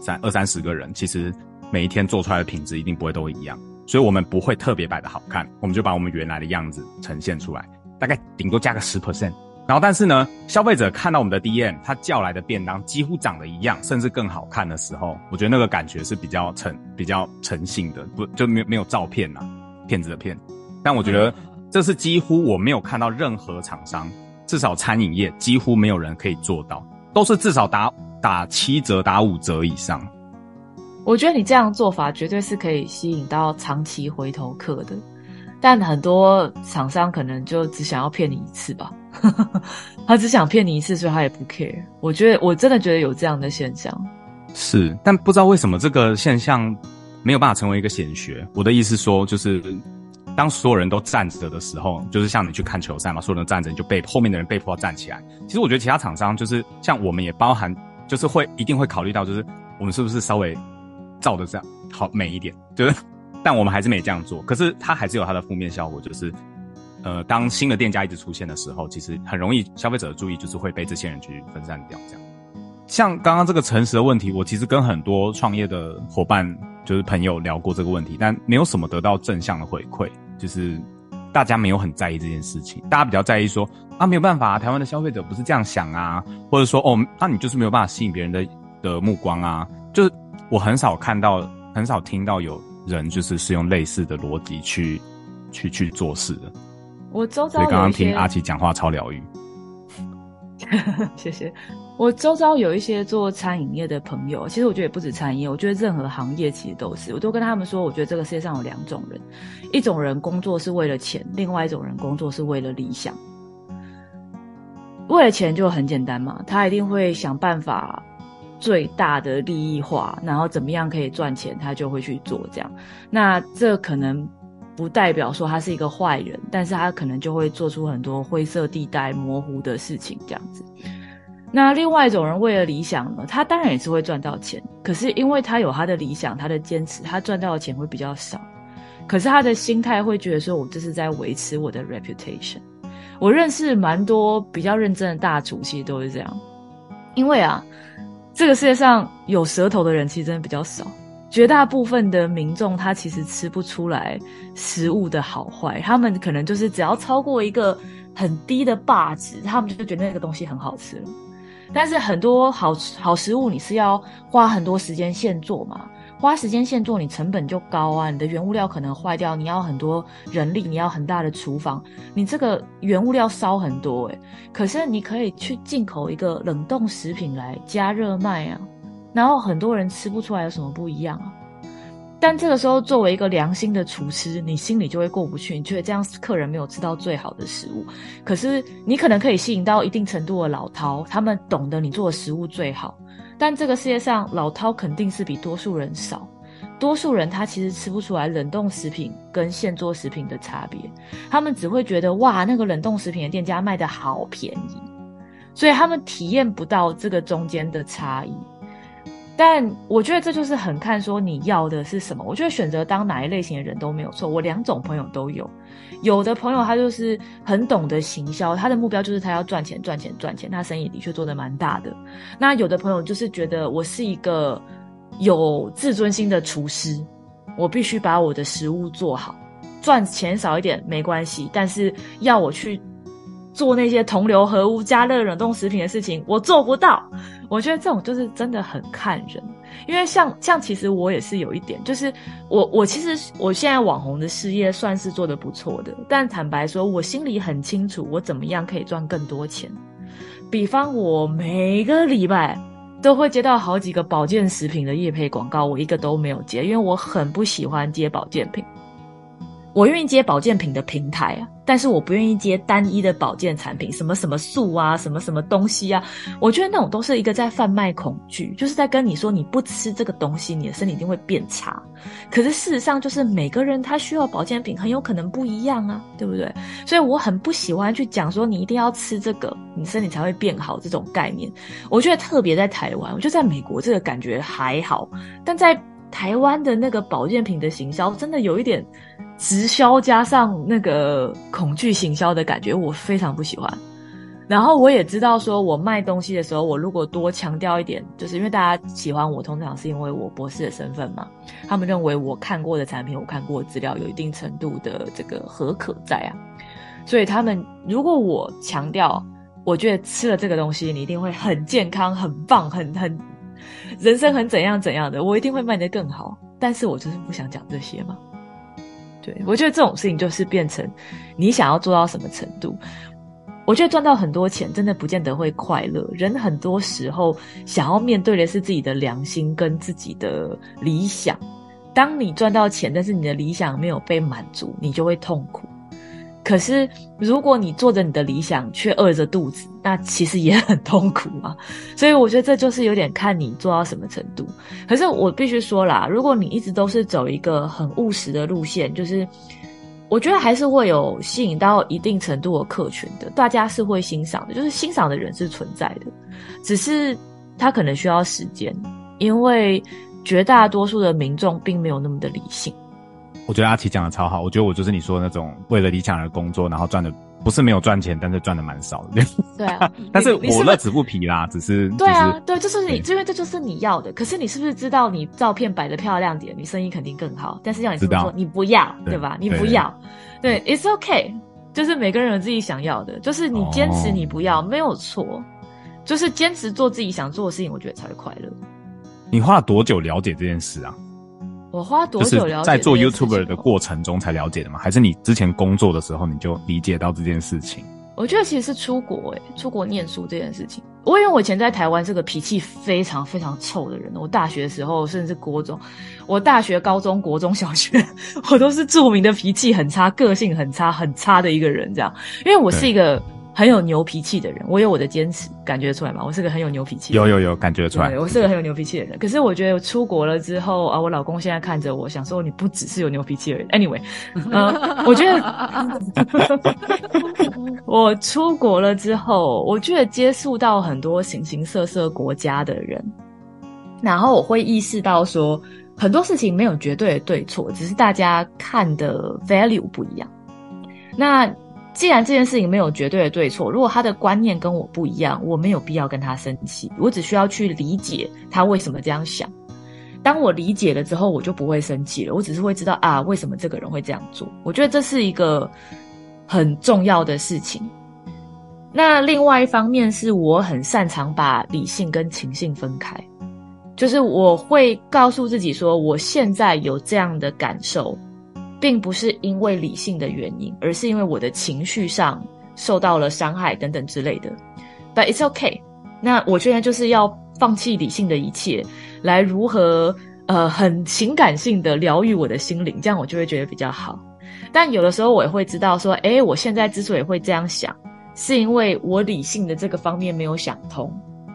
三二三十个人，其实每一天做出来的品质一定不会都一样，所以我们不会特别摆的好看，我们就把我们原来的样子呈现出来，大概顶多加个十 percent。然后，但是呢，消费者看到我们的 DM，他叫来的便当几乎长得一样，甚至更好看的时候，我觉得那个感觉是比较诚、比较诚信的，不就没有没有照骗呐，骗子的骗。但我觉得这是几乎我没有看到任何厂商，至少餐饮业几乎没有人可以做到，都是至少打打七折、打五折以上。
我觉得你这样做法绝对是可以吸引到长期回头客的，但很多厂商可能就只想要骗你一次吧，他只想骗你一次，所以他也不 care。我觉得我真的觉得有这样的现象，
是，但不知道为什么这个现象没有办法成为一个显学。我的意思说，就是当所有人都站着的时候，就是像你去看球赛嘛，所有人都站着，你就被后面的人被迫要站起来。其实我觉得其他厂商就是像我们也包含，就是会一定会考虑到，就是我们是不是稍微。照的这样好美一点，就是，但我们还是没这样做。可是它还是有它的负面效果，就是，呃，当新的店家一直出现的时候，其实很容易消费者的注意就是会被这些人去分散掉。这样，像刚刚这个诚实的问题，我其实跟很多创业的伙伴就是朋友聊过这个问题，但没有什么得到正向的回馈，就是大家没有很在意这件事情，大家比较在意说啊，没有办法啊，台湾的消费者不是这样想啊，或者说哦，那你就是没有办法吸引别人的的目光啊，就是。我很少看到，很少听到有人就是是用类似的逻辑去去去做事的。
我周遭，
所以刚刚听阿奇讲话超疗愈。
谢谢。我周遭有一些做餐饮业的朋友，其实我觉得也不止餐饮业，我觉得任何行业其实都是。我都跟他们说，我觉得这个世界上有两种人，一种人工作是为了钱，另外一种人工作是为了理想。为了钱就很简单嘛，他一定会想办法。最大的利益化，然后怎么样可以赚钱，他就会去做这样。那这可能不代表说他是一个坏人，但是他可能就会做出很多灰色地带、模糊的事情这样子。那另外一种人为了理想呢，他当然也是会赚到钱，可是因为他有他的理想、他的坚持，他赚到的钱会比较少。可是他的心态会觉得说，我这是在维持我的 reputation。我认识蛮多比较认真的大厨，其实都是这样，因为啊。这个世界上有舌头的人其实真的比较少，绝大部分的民众他其实吃不出来食物的好坏，他们可能就是只要超过一个很低的霸值，他们就觉得那个东西很好吃了。但是很多好好食物你是要花很多时间现做嘛。花时间现做，你成本就高啊！你的原物料可能坏掉，你要很多人力，你要很大的厨房，你这个原物料烧很多诶、欸、可是你可以去进口一个冷冻食品来加热卖啊，然后很多人吃不出来有什么不一样啊。但这个时候，作为一个良心的厨师，你心里就会过不去，你觉得这样客人没有吃到最好的食物。可是你可能可以吸引到一定程度的老饕，他们懂得你做的食物最好。但这个世界上，老饕肯定是比多数人少。多数人他其实吃不出来冷冻食品跟现做食品的差别，他们只会觉得哇，那个冷冻食品的店家卖得好便宜，所以他们体验不到这个中间的差异。但我觉得这就是很看说你要的是什么。我觉得选择当哪一类型的人都没有错。我两种朋友都有，有的朋友他就是很懂得行销，他的目标就是他要赚钱、赚钱、赚钱。他生意的确做得蛮大的。那有的朋友就是觉得我是一个有自尊心的厨师，我必须把我的食物做好，赚钱少一点没关系，但是要我去。做那些同流合污、加热冷冻食品的事情，我做不到。我觉得这种就是真的很看人，因为像像其实我也是有一点，就是我我其实我现在网红的事业算是做得不错的，但坦白说，我心里很清楚，我怎么样可以赚更多钱。比方我每个礼拜都会接到好几个保健食品的业配广告，我一个都没有接，因为我很不喜欢接保健品。我愿意接保健品的平台啊，但是我不愿意接单一的保健产品，什么什么素啊，什么什么东西啊，我觉得那种都是一个在贩卖恐惧，就是在跟你说你不吃这个东西，你的身体一定会变差。可是事实上，就是每个人他需要保健品很有可能不一样啊，对不对？所以我很不喜欢去讲说你一定要吃这个，你身体才会变好这种概念。我觉得特别在台湾，我觉得在美国这个感觉还好，但在台湾的那个保健品的行销真的有一点。直销加上那个恐惧行销的感觉，我非常不喜欢。然后我也知道，说我卖东西的时候，我如果多强调一点，就是因为大家喜欢我，通常是因为我博士的身份嘛。他们认为我看过的产品，我看过的资料有一定程度的这个合可在啊。所以他们如果我强调，我觉得吃了这个东西，你一定会很健康、很棒、很很人生很怎样怎样的，我一定会卖得更好。但是我就是不想讲这些嘛。对，我觉得这种事情就是变成你想要做到什么程度。我觉得赚到很多钱真的不见得会快乐。人很多时候想要面对的是自己的良心跟自己的理想。当你赚到钱，但是你的理想没有被满足，你就会痛苦。可是，如果你做着你的理想却饿着肚子，那其实也很痛苦啊。所以我觉得这就是有点看你做到什么程度。可是我必须说啦，如果你一直都是走一个很务实的路线，就是我觉得还是会有吸引到一定程度的客群的，大家是会欣赏的，就是欣赏的人是存在的，只是他可能需要时间，因为绝大多数的民众并没有那么的理性。
我觉得阿奇讲的超好，我觉得我就是你说的那种为了理想而工作，然后赚的不是没有赚钱，但是赚的蛮少的。
对啊，
但是我乐此不疲啦，只是
对啊，对，就是你，因为这就是你要的。可是你是不是知道，你照片摆的漂亮点，你生意肯定更好？但是要你这么做，你不要，对吧？你不要，对，It's okay，就是每个人有自己想要的，就是你坚持你不要，没有错，就是坚持做自己想做的事情，我觉得才会快乐。
你花了多久了解这件事啊？
我花多久了解？
在做 YouTuber 的过程中才了解的吗？还是你之前工作的时候你就理解到这件事情？
我觉得其实是出国诶、欸，出国念书这件事情。我因为我以前在台湾是个脾气非常非常臭的人，我大学的时候甚至是国中，我大学、高中、国中小学，我都是著名的脾气很差、个性很差、很差的一个人。这样，因为我是一个。很有牛脾气的人，我有我的坚持，感觉出来吗？我是个很有牛脾气的人。
有有有，感觉出来。
我是个很有牛脾气的人。可是我觉得我出国了之后啊，我老公现在看着我，想说你不只是有牛脾气而已。Anyway，呃，我觉得 我出国了之后，我觉得接触到很多形形色色国家的人，然后我会意识到说，很多事情没有绝对的对错，只是大家看的 value 不一样。那。既然这件事情没有绝对的对错，如果他的观念跟我不一样，我没有必要跟他生气，我只需要去理解他为什么这样想。当我理解了之后，我就不会生气了，我只是会知道啊，为什么这个人会这样做。我觉得这是一个很重要的事情。那另外一方面是我很擅长把理性跟情性分开，就是我会告诉自己说，我现在有这样的感受。并不是因为理性的原因，而是因为我的情绪上受到了伤害等等之类的。But it's okay。那我现在就是要放弃理性的一切，来如何呃很情感性的疗愈我的心灵，这样我就会觉得比较好。但有的时候我也会知道说，诶，我现在之所以会这样想，是因为我理性的这个方面没有想通。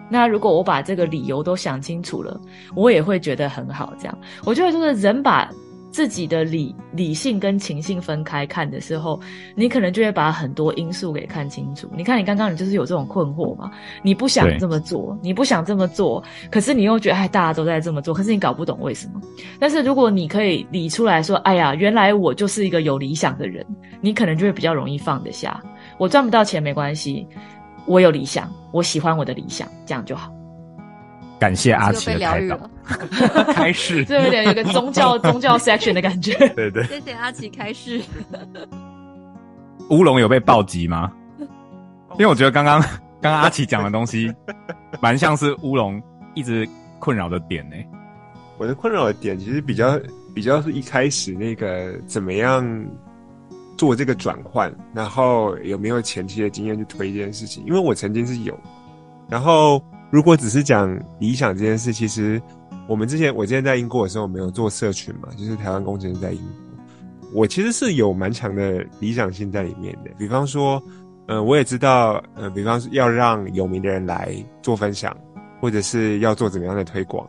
那如果我把这个理由都想清楚了，我也会觉得很好。这样，我觉得就是人把。自己的理理性跟情性分开看的时候，你可能就会把很多因素给看清楚。你看，你刚刚你就是有这种困惑嘛？你不想这么做，你不想这么做，可是你又觉得哎，大家都在这么做，可是你搞不懂为什么。但是如果你可以理出来说，哎呀，原来我就是一个有理想的人，你可能就会比较容易放得下。我赚不到钱没关系，我有理想，我喜欢我的理想，这样就好。
感谢阿奇的开导，开始，
这有点有个宗教 宗教 section 的感觉。
对对，
谢谢阿奇开始。
乌龙有被暴击吗？因为我觉得刚刚刚刚阿奇讲的东西，蛮像是乌龙一直困扰的点呢。
我的困扰的点其实比较比较是一开始那个怎么样做这个转换，然后有没有前期的经验去推这件事情？因为我曾经是有，然后。如果只是讲理想这件事，其实我们之前我之前在英国的时候，我们有做社群嘛，就是台湾工程师在英国，我其实是有蛮强的理想性在里面的。比方说，呃，我也知道，呃，比方说要让有名的人来做分享，或者是要做怎么样的推广，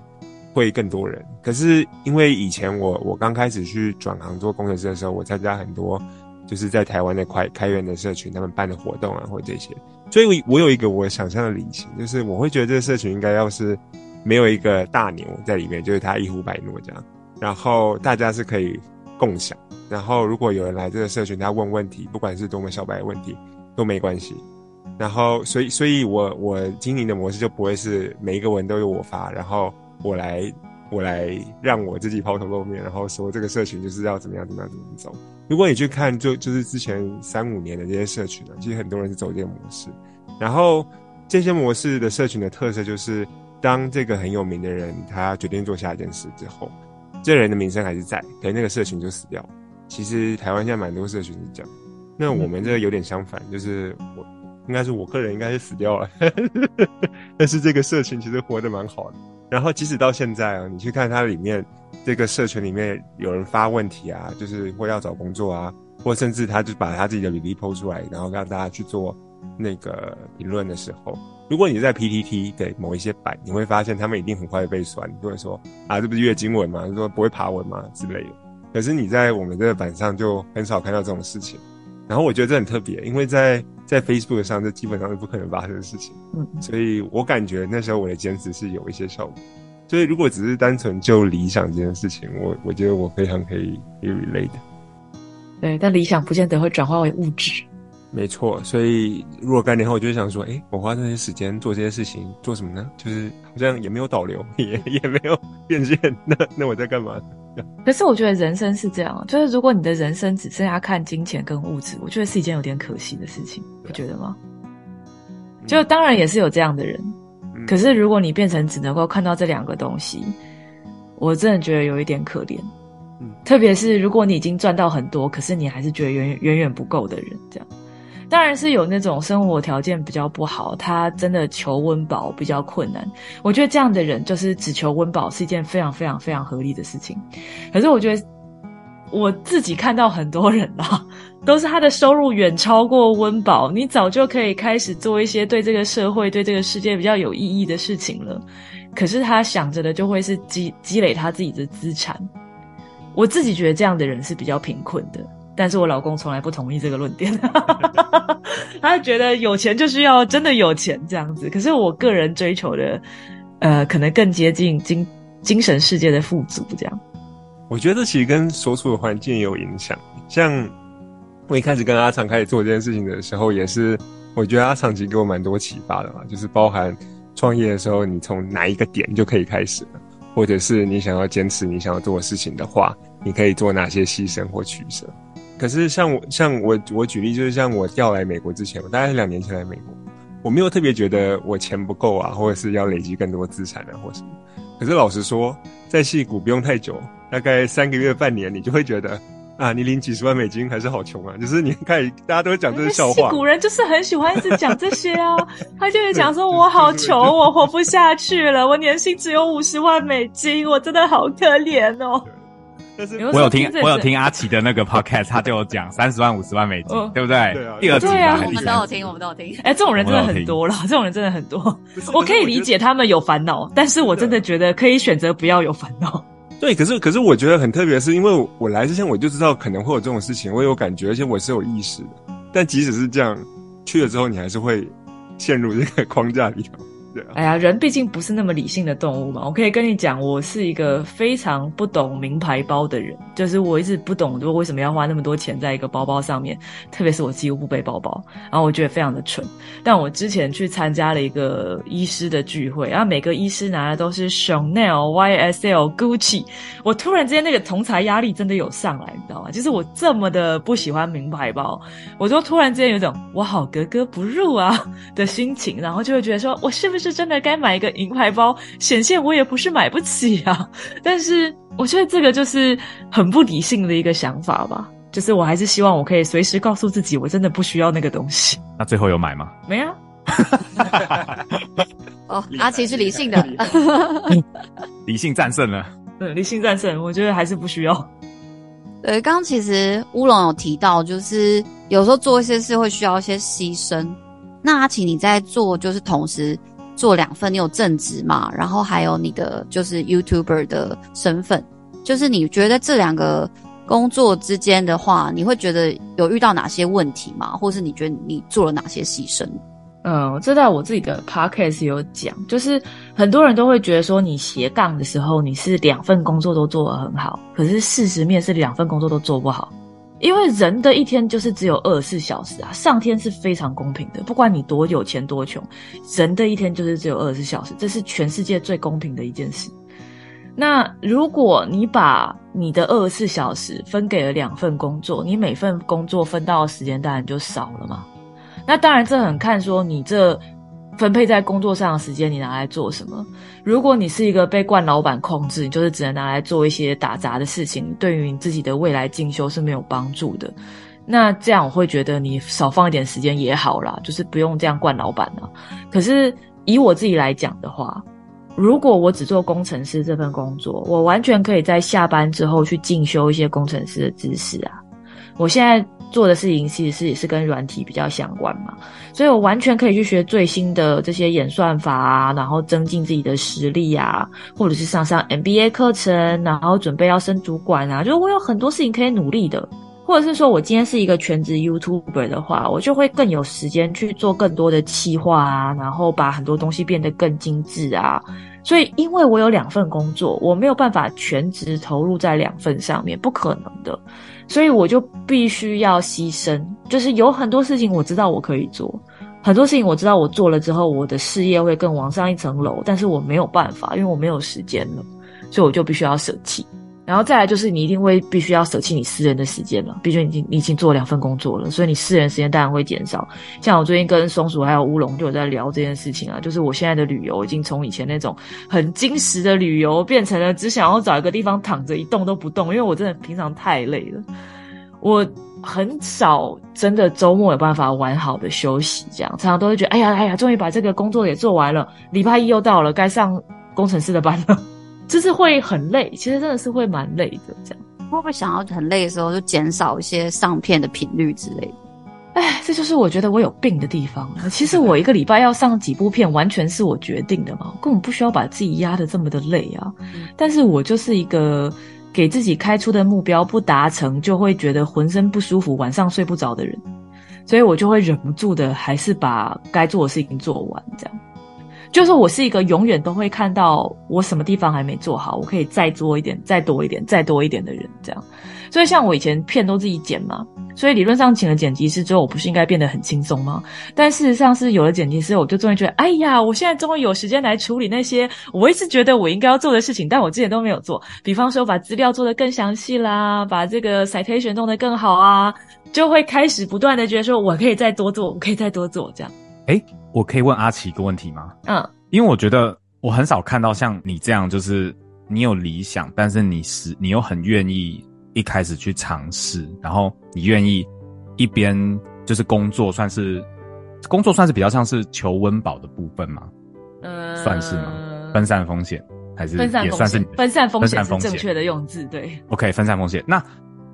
会更多人。可是因为以前我我刚开始去转行做工程师的时候，我参加很多就是在台湾的开开源的社群，他们办的活动啊，或者这些。所以，我有一个我想象的理性，就是我会觉得这个社群应该要是没有一个大牛在里面，就是他一呼百诺这样，然后大家是可以共享。然后，如果有人来这个社群，他问问题，不管是多么小白的问题都没关系。然后，所以，所以我我经营的模式就不会是每一个文都由我发，然后我来我来让我自己抛头露面，然后说这个社群就是要怎么样怎么样怎么走。如果你去看，就就是之前三五年的这些社群呢，其实很多人是走这个模式。然后这些模式的社群的特色就是，当这个很有名的人他决定做下一件事之后，这人的名声还是在，可是那个社群就死掉。其实台湾现在蛮多社群是这样。那我们这个有点相反，就是我应该是我个人应该是死掉了，但是这个社群其实活得蛮好的。然后即使到现在啊，你去看它里面这个社群里面有人发问题啊，就是或要找工作啊，或甚至他就把他自己的履历抛出来，然后让大家去做那个评论的时候，如果你在 PTT 的某一些版，你会发现他们一定很快被酸，就会说啊，这不是月经文吗？说不会爬文吗之类的。可是你在我们这个版上就很少看到这种事情。然后我觉得这很特别，因为在在 Facebook 上，这基本上是不可能发生的事情。嗯，所以我感觉那时候我的坚持是有一些效果。所以如果只是单纯就理想这件事情，我我觉得我非常可以 relate 的。
对，但理想不见得会转化为物质。
没错，所以若干年后，我就想说，诶，我花这些时间做这些事情，做什么呢？就是好像也没有导流，也也没有变现，那那我在干嘛？
可是我觉得人生是这样，就是如果你的人生只剩下看金钱跟物质，我觉得是一件有点可惜的事情，你觉得吗？就当然也是有这样的人，嗯、可是如果你变成只能够看到这两个东西，我真的觉得有一点可怜。嗯、特别是如果你已经赚到很多，可是你还是觉得远远远不够的人，这样。当然是有那种生活条件比较不好，他真的求温饱比较困难。我觉得这样的人就是只求温饱是一件非常非常非常合理的事情。可是我觉得我自己看到很多人啊，都是他的收入远超过温饱，你早就可以开始做一些对这个社会、对这个世界比较有意义的事情了。可是他想着的就会是积积累他自己的资产。我自己觉得这样的人是比较贫困的。但是我老公从来不同意这个论点，他觉得有钱就是要真的有钱这样子。可是我个人追求的，呃，可能更接近精精神世界的富足这样。
我觉得这其实跟所处的环境也有影响。像我一开始跟阿长开始做这件事情的时候，也是我觉得阿长其实给我蛮多启发的嘛，就是包含创业的时候，你从哪一个点就可以开始，或者是你想要坚持你想要做的事情的话，你可以做哪些牺牲或取舍。可是像我像我我举例，就是像我调来美国之前，我大概是两年前来美国，我没有特别觉得我钱不够啊，或者是要累积更多资产啊，或什么。可是老实说，在戏谷不用太久，大概三个月半年，你就会觉得啊，你领几十万美金还是好穷啊。就是你看，大家都讲这个笑话。矽谷
人就是很喜欢一直讲这些啊，他就会讲说，我好穷，我活不下去了，我年薪只有五十万美金，我真的好可怜哦。
但是我有听，我有听阿奇的那个 podcast，他就有讲三十万、五十万美金，对不对？
对啊，
第二集
对啊，我们都有听，我们都有听。
哎，这种人真的很多了，这种人真的很多。我可以理解他们有烦恼，但是我真的觉得可以选择不要有烦恼。
对，可是可是我觉得很特别，是因为我来之前我就知道可能会有这种事情，我有感觉，而且我是有意识的。但即使是这样，去了之后，你还是会陷入这个框架里头。
哎呀，人毕竟不是那么理性的动物嘛。我可以跟你讲，我是一个非常不懂名牌包的人，就是我一直不懂，就为什么要花那么多钱在一个包包上面，特别是我几乎不背包包，然后我觉得非常的蠢。但我之前去参加了一个医师的聚会，然后每个医师拿的都是 Chanel、YSL、Gucci，我突然之间那个同才压力真的有上来，你知道吗？就是我这么的不喜欢名牌包，我就突然之间有种我好格格不入啊的心情，然后就会觉得说我是不是。是真的该买一个名牌包，显现我也不是买不起啊。但是我觉得这个就是很不理性的一个想法吧。就是我还是希望我可以随时告诉自己，我真的不需要那个东西。
那最后有买吗？
没啊。
哦，阿奇是理性的，
理性战胜了。
嗯，理性战胜，我觉得还是不需要。
对，刚刚其实乌龙有提到，就是有时候做一些事会需要一些牺牲。那阿奇，你在做就是同时。做两份，你有正职嘛？然后还有你的就是 YouTuber 的身份，就是你觉得这两个工作之间的话，你会觉得有遇到哪些问题吗？或是你觉得你做了哪些牺牲？
嗯，这在我自己的 Podcast 有讲，就是很多人都会觉得说，你斜杠的时候，你是两份工作都做得很好，可是事实面是两份工作都做不好。因为人的一天就是只有二十四小时啊，上天是非常公平的，不管你多有钱多穷，人的一天就是只有二十四小时，这是全世界最公平的一件事。那如果你把你的二十四小时分给了两份工作，你每份工作分到的时间当然就少了嘛。那当然这很看说你这。分配在工作上的时间，你拿来做什么？如果你是一个被惯老板控制，你就是只能拿来做一些打杂的事情，对于你自己的未来进修是没有帮助的。那这样我会觉得你少放一点时间也好啦，就是不用这样惯老板了。可是以我自己来讲的话，如果我只做工程师这份工作，我完全可以在下班之后去进修一些工程师的知识啊。我现在做的事情其实是也是跟软体比较相关嘛，所以我完全可以去学最新的这些演算法啊，然后增进自己的实力啊，或者是上上 MBA 课程，然后准备要升主管啊，就是我有很多事情可以努力的。或者是说我今天是一个全职 YouTuber 的话，我就会更有时间去做更多的企划啊，然后把很多东西变得更精致啊。所以，因为我有两份工作，我没有办法全职投入在两份上面，不可能的。所以我就必须要牺牲，就是有很多事情我知道我可以做，很多事情我知道我做了之后，我的事业会更往上一层楼，但是我没有办法，因为我没有时间了，所以我就必须要舍弃。然后再来就是，你一定会必须要舍弃你私人的时间了。毕竟你已经你已经做两份工作了，所以你私人时间当然会减少。像我最近跟松鼠还有乌龙就有在聊这件事情啊，就是我现在的旅游已经从以前那种很精实的旅游，变成了只想要找一个地方躺着一动都不动，因为我真的平常太累了，我很少真的周末有办法完好的休息，这样常常都会觉得，哎呀哎呀，终于把这个工作也做完了，礼拜一又到了，该上工程师的班了。就是会很累，其实真的是会蛮累的。这样
会不会想要很累的时候就减少一些上片的频率之类的？
哎，这就是我觉得我有病的地方。其实我一个礼拜要上几部片，完全是我决定的嘛，我根本不需要把自己压得这么的累啊。但是我就是一个给自己开出的目标不达成就会觉得浑身不舒服，晚上睡不着的人，所以我就会忍不住的还是把该做的事情做完，这样。就是我是一个永远都会看到我什么地方还没做好，我可以再做一点、再多一点、再多一点的人，这样。所以像我以前片都自己剪嘛，所以理论上请了剪辑师之后，我不是应该变得很轻松吗？但事实上是有了剪辑师，我就终于觉得，哎呀，我现在终于有时间来处理那些我一直觉得我应该要做的事情，但我之前都没有做。比方说把资料做得更详细啦，把这个 citation 弄得更好啊，就会开始不断的觉得说，我可以再多做，我可以再多做这样。
哎，我可以问阿奇一个问题吗？
嗯，
因为我觉得我很少看到像你这样，就是你有理想，但是你是你又很愿意一开始去尝试，然后你愿意一边就是工作，算是工作算是比较像是求温饱的部分吗？嗯，算是吗？分散风险还是也算是
分散风险？分散风险是正确的用字，对。
OK，分散风险。那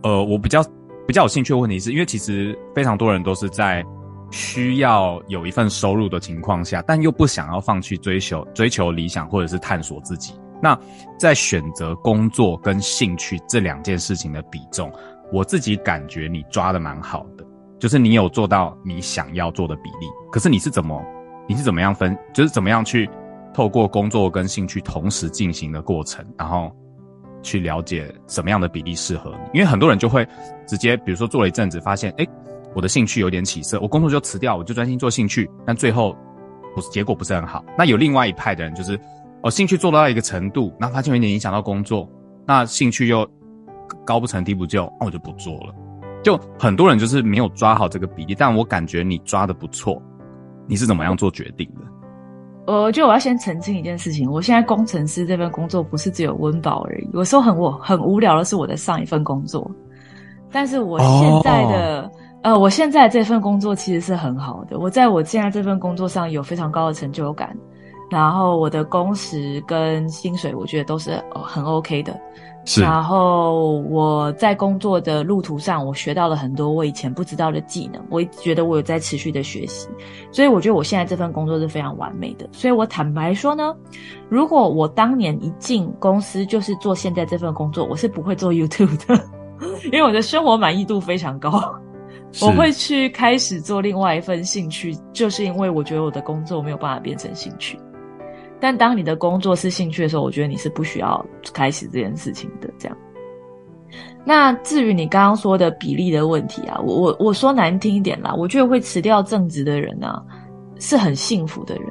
呃，我比较比较有兴趣的问题是，因为其实非常多人都是在。需要有一份收入的情况下，但又不想要放弃追求追求理想或者是探索自己。那在选择工作跟兴趣这两件事情的比重，我自己感觉你抓得蛮好的，就是你有做到你想要做的比例。可是你是怎么你是怎么样分，就是怎么样去透过工作跟兴趣同时进行的过程，然后去了解什么样的比例适合你？因为很多人就会直接，比如说做了一阵子，发现诶。我的兴趣有点起色，我工作就辞掉，我就专心做兴趣，但最后不是结果不是很好。那有另外一派的人，就是哦，兴趣做到一个程度，那发现有点影响到工作，那兴趣又高不成低不就，那我就不做了。就很多人就是没有抓好这个比例，但我感觉你抓的不错。你是怎么样做决定的？
呃，就我要先澄清一件事情，我现在工程师这份工作不是只有温饱而已，有时候很我很无聊的是我的上一份工作，但是我现在的。Oh. 呃，我现在这份工作其实是很好的。我在我现在这份工作上有非常高的成就感，然后我的工时跟薪水，我觉得都是很 OK 的。
是。
然后我在工作的路途上，我学到了很多我以前不知道的技能。我觉得我有在持续的学习，所以我觉得我现在这份工作是非常完美的。所以我坦白说呢，如果我当年一进公司就是做现在这份工作，我是不会做 YouTube 的，因为我的生活满意度非常高。我会去开始做另外一份兴趣，就是因为我觉得我的工作没有办法变成兴趣。但当你的工作是兴趣的时候，我觉得你是不需要开始这件事情的。这样。那至于你刚刚说的比例的问题啊，我我我说难听一点啦，我觉得会辞掉正职的人啊，是很幸福的人。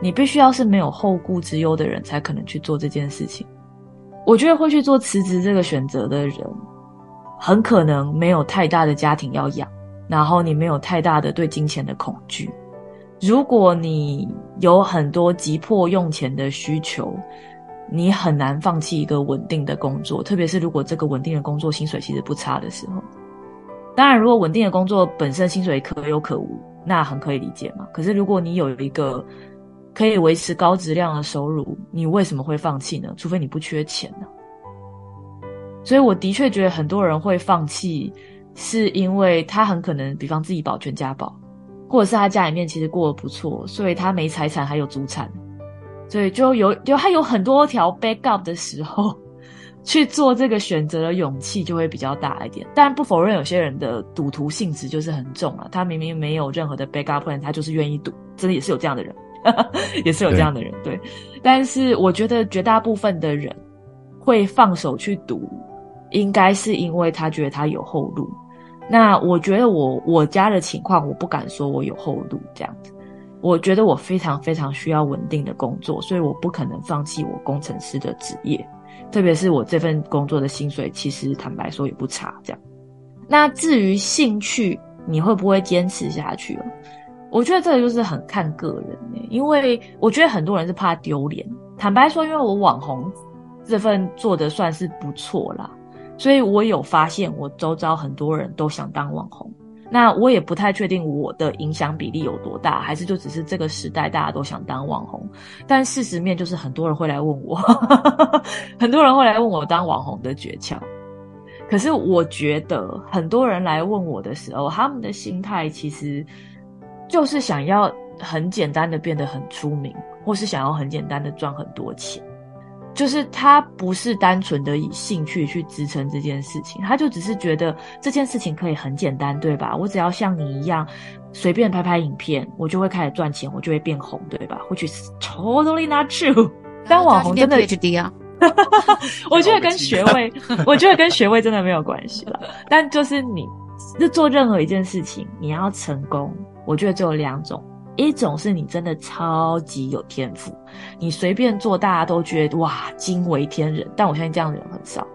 你必须要是没有后顾之忧的人，才可能去做这件事情。我觉得会去做辞职这个选择的人。很可能没有太大的家庭要养，然后你没有太大的对金钱的恐惧。如果你有很多急迫用钱的需求，你很难放弃一个稳定的工作，特别是如果这个稳定的工作薪水其实不差的时候。当然，如果稳定的工作本身薪水可有可无，那很可以理解嘛。可是如果你有一个可以维持高质量的收入，你为什么会放弃呢？除非你不缺钱呢。所以我的确觉得很多人会放弃，是因为他很可能，比方自己保全家宝，或者是他家里面其实过得不错，所以他没财产还有祖产，所以就有就他有很多条 backup 的时候，去做这个选择的勇气就会比较大一点。但不否认有些人的赌徒性质就是很重啊，他明明没有任何的 backup plan，他就是愿意赌，真的也是有这样的人，也是有这样的人，对，但是我觉得绝大部分的人会放手去赌。应该是因为他觉得他有后路，那我觉得我我家的情况，我不敢说我有后路这样子。我觉得我非常非常需要稳定的工作，所以我不可能放弃我工程师的职业，特别是我这份工作的薪水，其实坦白说也不差。这样，那至于兴趣，你会不会坚持下去？我觉得这个就是很看个人欸，因为我觉得很多人是怕丢脸。坦白说，因为我网红这份做的算是不错啦。所以我有发现，我周遭很多人都想当网红。那我也不太确定我的影响比例有多大，还是就只是这个时代大家都想当网红。但事实面就是很多人会来问我，很多人会来问我当网红的诀窍。可是我觉得很多人来问我的时候，他们的心态其实就是想要很简单的变得很出名，或是想要很简单的赚很多钱。就是他不是单纯的以兴趣去支撑这件事情，他就只是觉得这件事情可以很简单，对吧？我只要像你一样随便拍拍影片，我就会开始赚钱，我就会变红，对吧？Which is totally not true。当网红真的
PhD 啊，
我觉得跟学位，我觉得跟学位真的没有关系了。但就是你，就做任何一件事情，你要成功，我觉得只有两种。一种是你真的超级有天赋，你随便做大家都觉得哇惊为天人，但我相信这样的人很少，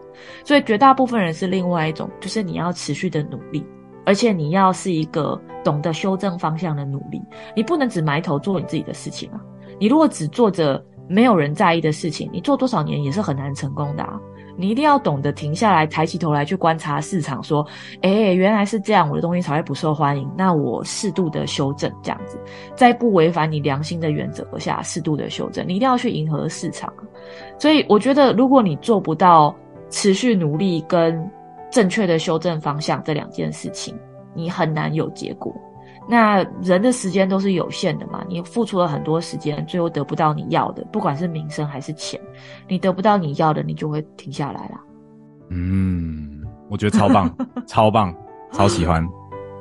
所以绝大部分人是另外一种，就是你要持续的努力，而且你要是一个懂得修正方向的努力，你不能只埋头做你自己的事情啊，你如果只做着没有人在意的事情，你做多少年也是很难成功的啊。你一定要懂得停下来，抬起头来去观察市场，说：“哎、欸，原来是这样，我的东西才会不受欢迎。那我适度的修正，这样子，在不违反你良心的原则下，适度的修正。你一定要去迎合市场。所以，我觉得，如果你做不到持续努力跟正确的修正方向这两件事情，你很难有结果。”那人的时间都是有限的嘛，你付出了很多时间，最后得不到你要的，不管是名声还是钱，你得不到你要的，你就会停下来啦。
嗯，我觉得超棒，超棒，超喜欢。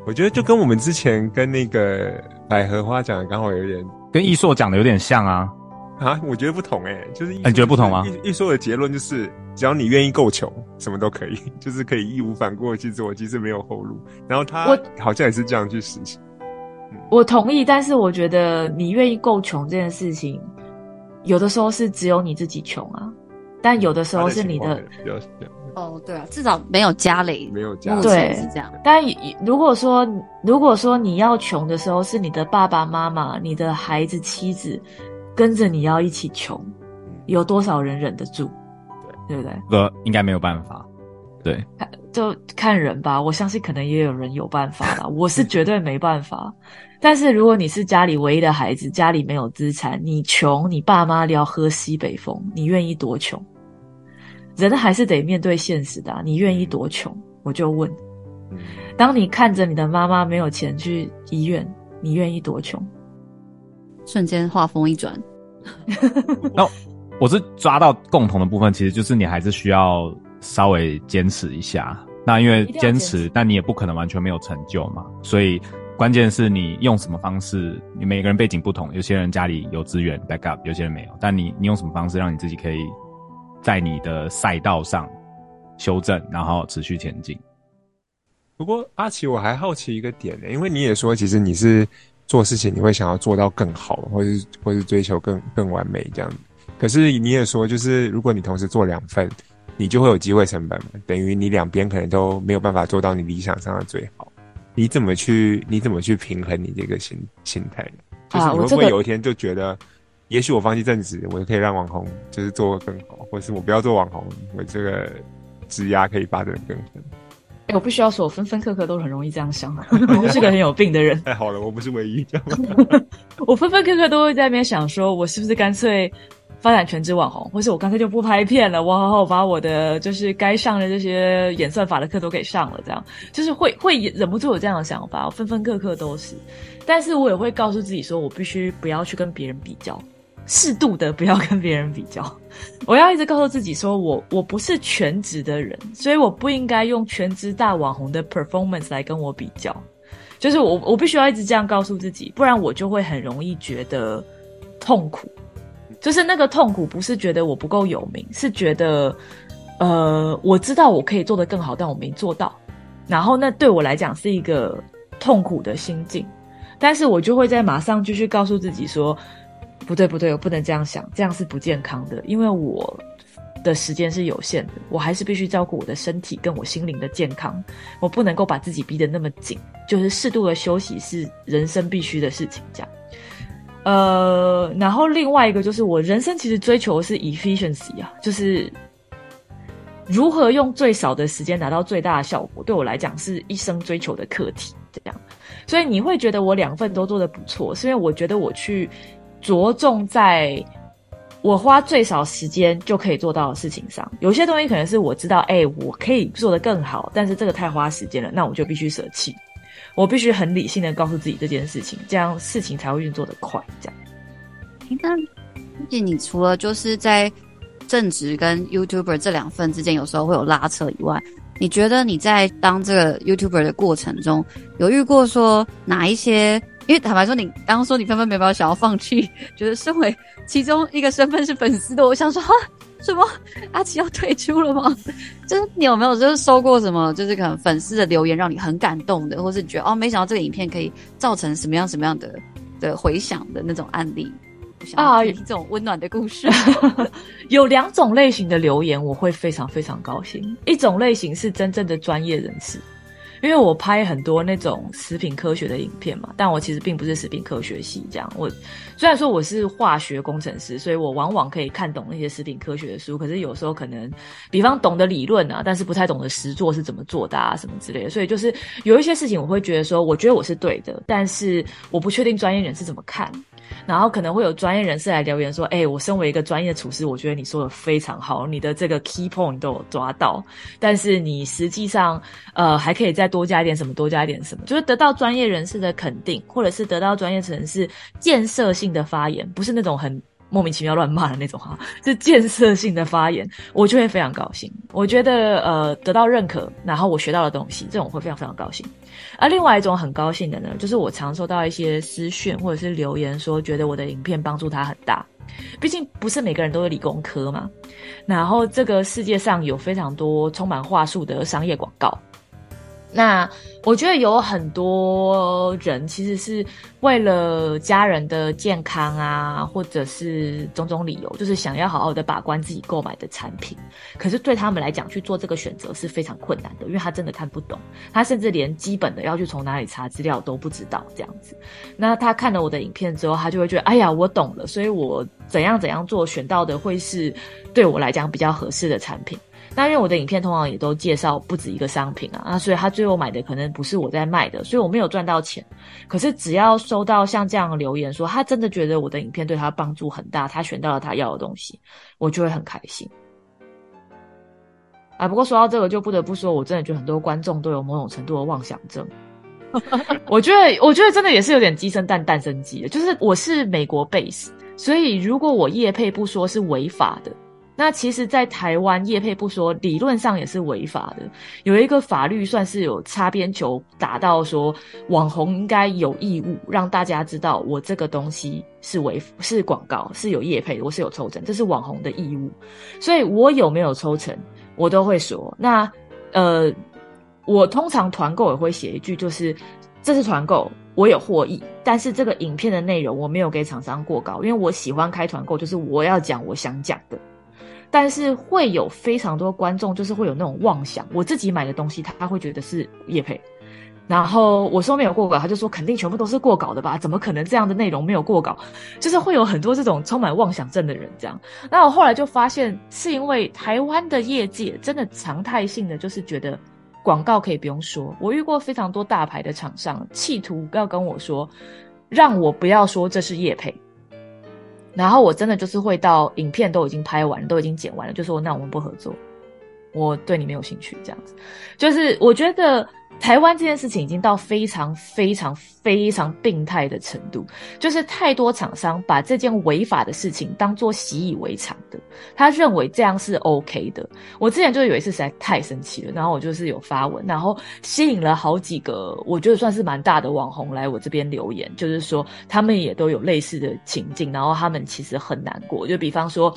我觉得就跟我们之前跟那个百合花讲的刚好有点，
跟易硕讲的有点像啊。
啊，我觉得不同哎、欸，就是，
你觉得不同吗？
易硕的结论就是，只要你愿意够穷，什么都可以，就是可以义无反顾的去做，其实没有后路。然后他好像也是这样去实行。
我同意，但是我觉得你愿意够穷这件事情，有的时候是只有你自己穷啊，但有的时候是你的。
哦，对啊，至少没有家累，
没有家累，
对，
是这样。
但如果说如果说你要穷的时候，是你的爸爸妈妈、你的孩子、妻子跟着你要一起穷，有多少人忍得住？对，对不对？
呃，应该没有办法。对，
就看人吧。我相信可能也有人有办法啦，我是绝对没办法。但是如果你是家里唯一的孩子，家里没有资产，你穷，你爸妈要喝西北风，你愿意多穷？人还是得面对现实的啊，你愿意多穷？我就问，当你看着你的妈妈没有钱去医院，你愿意多穷？
瞬间话锋一转，
那我是抓到共同的部分，其实就是你还是需要。稍微坚持一下，那因为坚持，但你也不可能完全没有成就嘛。所以关键是你用什么方式。你每个人背景不同，有些人家里有资源 backup，有些人没有。但你你用什么方式让你自己可以在你的赛道上修正，然后持续前进？
不过阿奇，我还好奇一个点呢，因为你也说，其实你是做事情你会想要做到更好，或是或是追求更更完美这样。可是你也说，就是如果你同时做两份。你就会有机会成本嘛，等于你两边可能都没有办法做到你理想上的最好。你怎么去？你怎么去平衡你这个心心态？就是你会不会有一天就觉得，也许我放弃正职，我就可以让网红就是做得更好，或是我不要做网红，我这个职涯可以发展得更好？
哎，我必须要说，我分分刻刻都很容易这样想，我是个很有病的人。
太 好了，我不是唯一这
样。我分分刻刻都会在那边想，说我是不是干脆发展全职网红，或是我干脆就不拍片了，我好好把我的就是该上的这些演算法的课都给上了，这样就是会会忍不住有这样的想法，分分刻刻都是。但是我也会告诉自己说，我必须不要去跟别人比较。适度的不要跟别人比较，我要一直告诉自己说，我我不是全职的人，所以我不应该用全职大网红的 performance 来跟我比较。就是我我必须要一直这样告诉自己，不然我就会很容易觉得痛苦。就是那个痛苦不是觉得我不够有名，是觉得呃我知道我可以做得更好，但我没做到。然后那对我来讲是一个痛苦的心境，但是我就会在马上继续告诉自己说。不对不对，我不能这样想，这样是不健康的。因为我的时间是有限的，我还是必须照顾我的身体跟我心灵的健康。我不能够把自己逼得那么紧，就是适度的休息是人生必须的事情。这样，呃，然后另外一个就是我人生其实追求的是 efficiency 啊，就是如何用最少的时间达到最大的效果，对我来讲是一生追求的课题。这样，所以你会觉得我两份都做得不错，是因为我觉得我去。着重在我花最少时间就可以做到的事情上，有些东西可能是我知道，哎、我可以做得更好，但是这个太花时间了，那我就必须舍弃。我必须很理性的告诉自己这件事情，这样事情才会运作的快。这样。
那，毕竟你除了就是在正职跟 YouTuber 这两份之间有时候会有拉扯以外，你觉得你在当这个 YouTuber 的过程中，有遇过说哪一些？因为坦白说，你刚刚说你分分秒秒想要放弃，觉 得身为其中一个身份是粉丝的，我想说，什么 阿奇要退出了吗？就是你有没有就是收过什么，就是可能粉丝的留言让你很感动的，或是觉得哦，没想到这个影片可以造成什么样什么样的的回响的那种案例啊？这种温暖的故事，
有两种类型的留言，我会非常非常高兴。一种类型是真正的专业人士。因为我拍很多那种食品科学的影片嘛，但我其实并不是食品科学系这样。我虽然说我是化学工程师，所以我往往可以看懂那些食品科学的书，可是有时候可能，比方懂得理论啊，但是不太懂得实作是怎么做的啊，什么之类的。所以就是有一些事情，我会觉得说，我觉得我是对的，但是我不确定专业人士怎么看。然后可能会有专业人士来留言说：“哎，我身为一个专业厨师，我觉得你说的非常好，你的这个 key point 都有抓到，但是你实际上，呃，还可以再多加一点什么，多加一点什么，就是得到专业人士的肯定，或者是得到专业人士建设性的发言，不是那种很。”莫名其妙乱骂的那种哈，是建设性的发言，我就会非常高兴。我觉得呃得到认可，然后我学到的东西，这种会非常非常高兴。而另外一种很高兴的呢，就是我常收到一些私讯或者是留言，说觉得我的影片帮助他很大。毕竟不是每个人都是理工科嘛，然后这个世界上有非常多充满话术的商业广告。那我觉得有很多人其实是为了家人的健康啊，或者是种种理由，就是想要好好的把关自己购买的产品。可是对他们来讲，去做这个选择是非常困难的，因为他真的看不懂，他甚至连基本的要去从哪里查资料都不知道这样子。那他看了我的影片之后，他就会觉得，哎呀，我懂了，所以我怎样怎样做，选到的会是对我来讲比较合适的产品。那因为我的影片通常也都介绍不止一个商品啊，那所以他最后买的可能不是我在卖的，所以我没有赚到钱。可是只要收到像这样的留言说，他真的觉得我的影片对他帮助很大，他选到了他要的东西，我就会很开心。啊，不过说到这个，就不得不说，我真的觉得很多观众都有某种程度的妄想症。我觉得，我觉得真的也是有点鸡生蛋，蛋生鸡的，就是我是美国 base，所以如果我业配不说是违法的。那其实，在台湾业配不说，理论上也是违法的。有一个法律算是有擦边球打到说，网红应该有义务让大家知道，我这个东西是违是广告，是有业配，我是有抽成，这是网红的义务。所以我有没有抽成，我都会说。那呃，我通常团购也会写一句，就是这是团购，我有获益，但是这个影片的内容我没有给厂商过高，因为我喜欢开团购，就是我要讲我想讲的。但是会有非常多观众，就是会有那种妄想，我自己买的东西，他会觉得是叶配，然后我说没有过稿，他就说肯定全部都是过稿的吧？怎么可能这样的内容没有过稿？就是会有很多这种充满妄想症的人这样。那我后来就发现，是因为台湾的业界真的常态性的就是觉得广告可以不用说，我遇过非常多大牌的厂商，企图要跟我说，让我不要说这是叶配。然后我真的就是会到影片都已经拍完，都已经剪完了，就说那我们不合作，我对你没有兴趣，这样子，就是我觉得。台湾这件事情已经到非常非常非常病态的程度，就是太多厂商把这件违法的事情当做习以为常的，他认为这样是 OK 的。我之前就有一次实在太生气了，然后我就是有发文，然后吸引了好几个我觉得算是蛮大的网红来我这边留言，就是说他们也都有类似的情境，然后他们其实很难过，就比方说。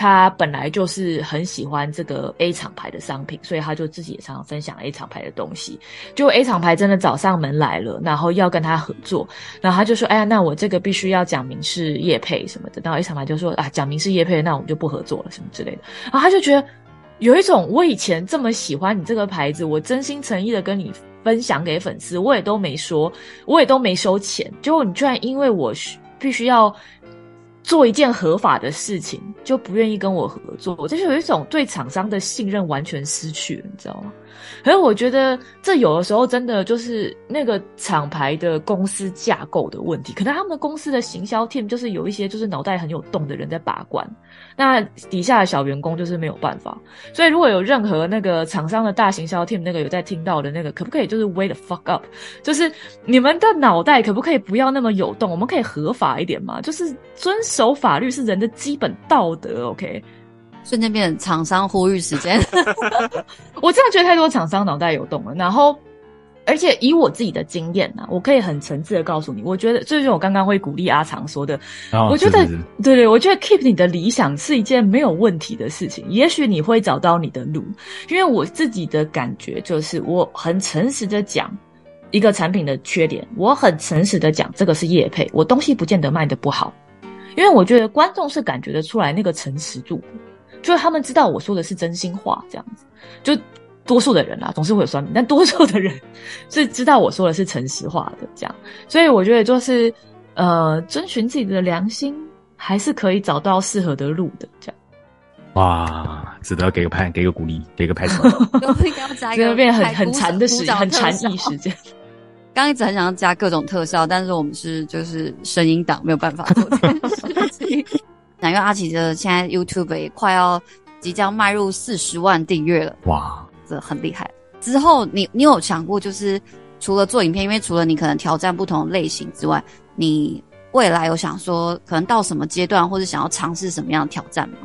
他本来就是很喜欢这个 A 厂牌的商品，所以他就自己也常常分享 A 厂牌的东西。就 A 厂牌真的找上门来了，然后要跟他合作，然后他就说：“哎呀，那我这个必须要讲明是业配什么的。”然后 A 厂牌就说：“啊，讲明是业配，那我们就不合作了，什么之类的。”然后他就觉得有一种我以前这么喜欢你这个牌子，我真心诚意的跟你分享给粉丝，我也都没说，我也都没收钱，结果你居然因为我必须要。做一件合法的事情，就不愿意跟我合作，我就是有一种对厂商的信任完全失去了，你知道吗？可是我觉得这有的时候真的就是那个厂牌的公司架构的问题，可能他们公司的行销 team 就是有一些就是脑袋很有洞的人在把关，那底下的小员工就是没有办法。所以如果有任何那个厂商的大行销 team 那个有在听到的那个，可不可以就是 wait the fuck up，就是你们的脑袋可不可以不要那么有洞？我们可以合法一点吗？就是遵守法律是人的基本道德，OK？
瞬间变成厂商呼吁时间，
我真的觉得太多厂商脑袋有洞了。然后，而且以我自己的经验呢，我可以很诚挚的告诉你，我觉得这就是我刚刚会鼓励阿长说的。哦、我觉得，是是是对对，我觉得 keep 你的理想是一件没有问题的事情。也许你会找到你的路，因为我自己的感觉就是，我很诚实的讲一个产品的缺点，我很诚实的讲这个是业配，我东西不见得卖的不好，因为我觉得观众是感觉得出来那个诚实度。就是他们知道我说的是真心话，这样子，就多数的人啦，总是会有酸民，但多数的人是知道我说的是诚实话的，这样，所以我觉得就是呃，遵循自己的良心，还是可以找到适合的路的，这样。
哇，值得给个拍，给个鼓励，给个拍手。
真的变很很馋的时间，很馋意时间。
刚一直很想要加各种特效，但是我们是就是声音档，没有办法做这件事情。那因为阿奇的现在 YouTube 也快要即将迈入四十万订阅了，哇，这很厉害。之后你你有想过，就是除了做影片，因为除了你可能挑战不同类型之外，你未来有想说可能到什么阶段，或者想要尝试什么样的挑战吗？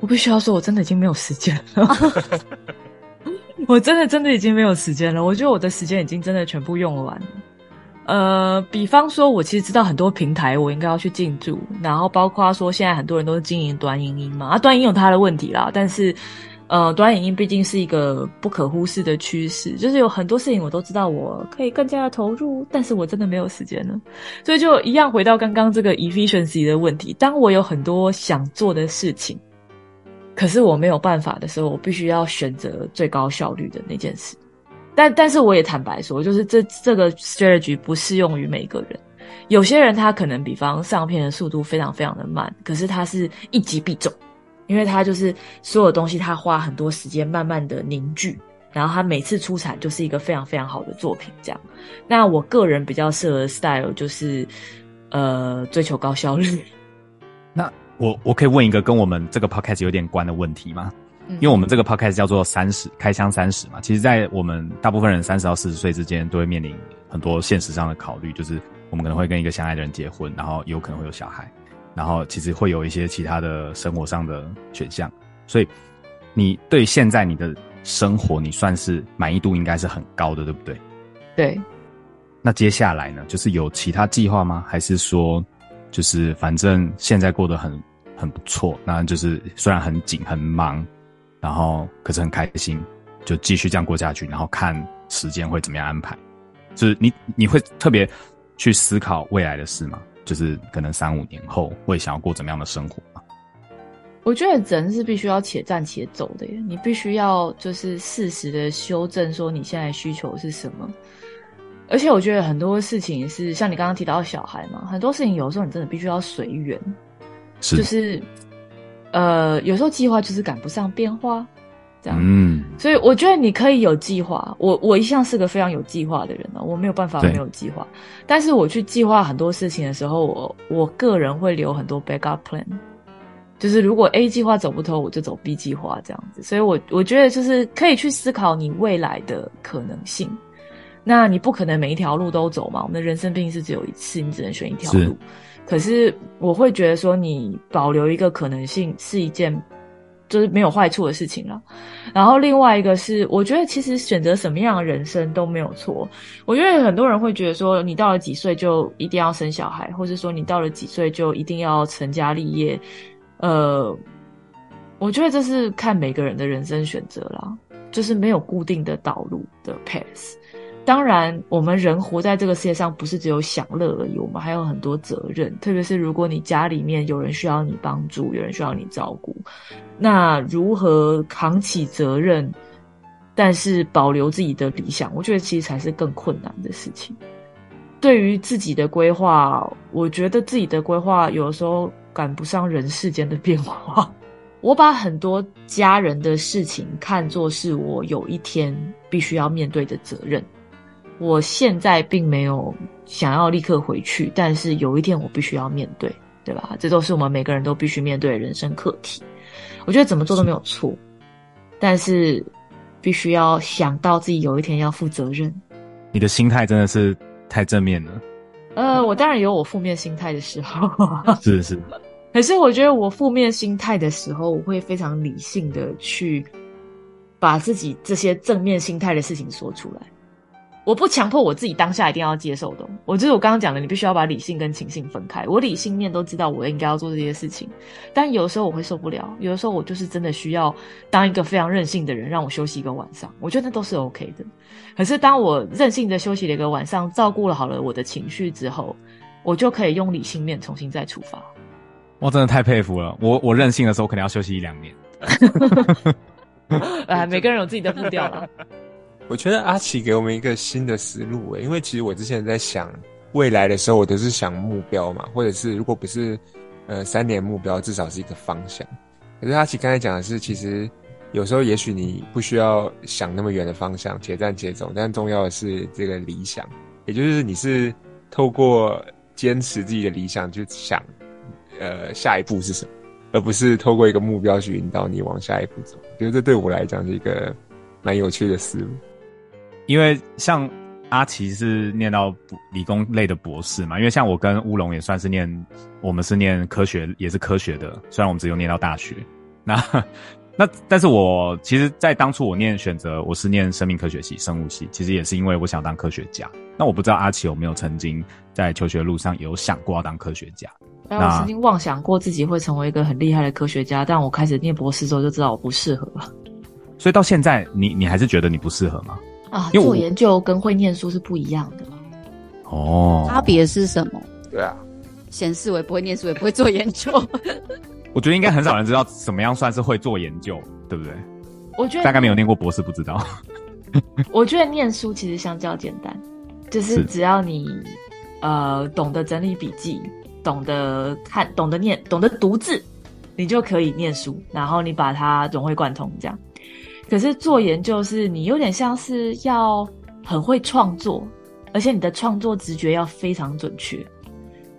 我必须要说，我真的已经没有时间了，我真的真的已经没有时间了。我觉得我的时间已经真的全部用完了。呃，比方说，我其实知道很多平台，我应该要去进驻，然后包括说，现在很多人都是经营短影音嘛，啊，短影音有它的问题啦，但是，呃，短影音毕竟是一个不可忽视的趋势，就是有很多事情我都知道，我可以更加的投入，但是我真的没有时间了，所以就一样回到刚刚这个 efficiency 的问题，当我有很多想做的事情，可是我没有办法的时候，我必须要选择最高效率的那件事。但但是我也坦白说，就是这这个 strategy 不适用于每个人。有些人他可能比方上片的速度非常非常的慢，可是他是一击必中，因为他就是所有东西他花很多时间慢慢的凝聚，然后他每次出产就是一个非常非常好的作品。这样，那我个人比较适合 style 就是呃追求高效率。
那我我可以问一个跟我们这个 podcast 有点关的问题吗？因为我们这个 podcast 叫做三十开箱三十嘛，其实，在我们大部分人三十到四十岁之间，都会面临很多现实上的考虑，就是我们可能会跟一个相爱的人结婚，然后有可能会有小孩，然后其实会有一些其他的生活上的选项。所以，你对现在你的生活，你算是满意度应该是很高的，对不对？
对。
那接下来呢，就是有其他计划吗？还是说，就是反正现在过得很很不错，那就是虽然很紧很忙。然后可是很开心，就继续这样过下去，然后看时间会怎么样安排。就是你你会特别去思考未来的事吗？就是可能三五年后会想要过怎么样的生活吗？
我觉得人是必须要且战且走的耶，你必须要就是适时的修正说你现在需求是什么。而且我觉得很多事情是像你刚刚提到小孩嘛，很多事情有时候你真的必须要随缘，是就是。呃，有时候计划就是赶不上变化，这样，嗯，所以我觉得你可以有计划。我我一向是个非常有计划的人呢，我没有办法没有计划。但是我去计划很多事情的时候，我我个人会留很多 backup plan，就是如果 A 计划走不通，我就走 B 计划这样子。所以我我觉得就是可以去思考你未来的可能性。那你不可能每一条路都走嘛，我们的人生毕竟是只有一次，你只能选一条路。可是我会觉得说，你保留一个可能性是一件。就是没有坏处的事情了。然后另外一个是，我觉得其实选择什么样的人生都没有错。我觉得很多人会觉得说，你到了几岁就一定要生小孩，或是说你到了几岁就一定要成家立业。呃，我觉得这是看每个人的人生选择啦，就是没有固定的道路的 path。当然，我们人活在这个世界上，不是只有享乐而已，我们还有很多责任。特别是如果你家里面有人需要你帮助，有人需要你照顾，那如何扛起责任，但是保留自己的理想，我觉得其实才是更困难的事情。对于自己的规划，我觉得自己的规划有的时候赶不上人世间的变化。我把很多家人的事情看作是我有一天必须要面对的责任。我现在并没有想要立刻回去，但是有一天我必须要面对，对吧？这都是我们每个人都必须面对的人生课题。我觉得怎么做都没有错，但是必须要想到自己有一天要负责任。
你的心态真的是太正面了。
呃，我当然有我负面心态的时候，
是是。
可是我觉得我负面心态的时候，我会非常理性的去把自己这些正面心态的事情说出来。我不强迫我自己当下一定要接受的，我就是我刚刚讲的，你必须要把理性跟情绪分开。我理性面都知道我应该要做这些事情，但有的时候我会受不了，有的时候我就是真的需要当一个非常任性的人，让我休息一个晚上，我觉得那都是 OK 的。可是当我任性的休息了一个晚上，照顾了好了我的情绪之后，我就可以用理性面重新再出发。
我真的太佩服了，我我任性的时候可能要休息一两年。
哎，每个人有自己的步调了。
我觉得阿奇给我们一个新的思路诶，因为其实我之前在想未来的时候，我都是想目标嘛，或者是如果不是呃三年目标，至少是一个方向。可是阿奇刚才讲的是，其实有时候也许你不需要想那么远的方向，且战且走，但重要的是这个理想，也就是你是透过坚持自己的理想去想，呃下一步是什么，而不是透过一个目标去引导你往下一步走。觉得这对我来讲是一个蛮有趣的思路。
因为像阿奇是念到理工类的博士嘛，因为像我跟乌龙也算是念，我们是念科学，也是科学的，虽然我们只有念到大学。那 那但是我其实，在当初我念选择我是念生命科学系、生物系，其实也是因为我想当科学家。那我不知道阿奇有没有曾经在求学路上有想过要当科学家？
我曾经妄想过自己会成为一个很厉害的科学家，但我开始念博士之后就知道我不适合了。
所以到现在，你你还是觉得你不适合吗？
啊，做研究跟会念书是不一样的。
哦，
差别是什么？
对啊，
显示我也不会念书，也不会做研究。
我觉得应该很少人知道怎么样算是会做研究，对不对？
我觉得
大概没有念过博士，不知道。
我觉得念书其实相较简单，就是只要你呃懂得整理笔记，懂得看，懂得念，懂得读字，你就可以念书，然后你把它融会贯通，这样。可是做研究是你有点像是要很会创作，而且你的创作直觉要非常准确，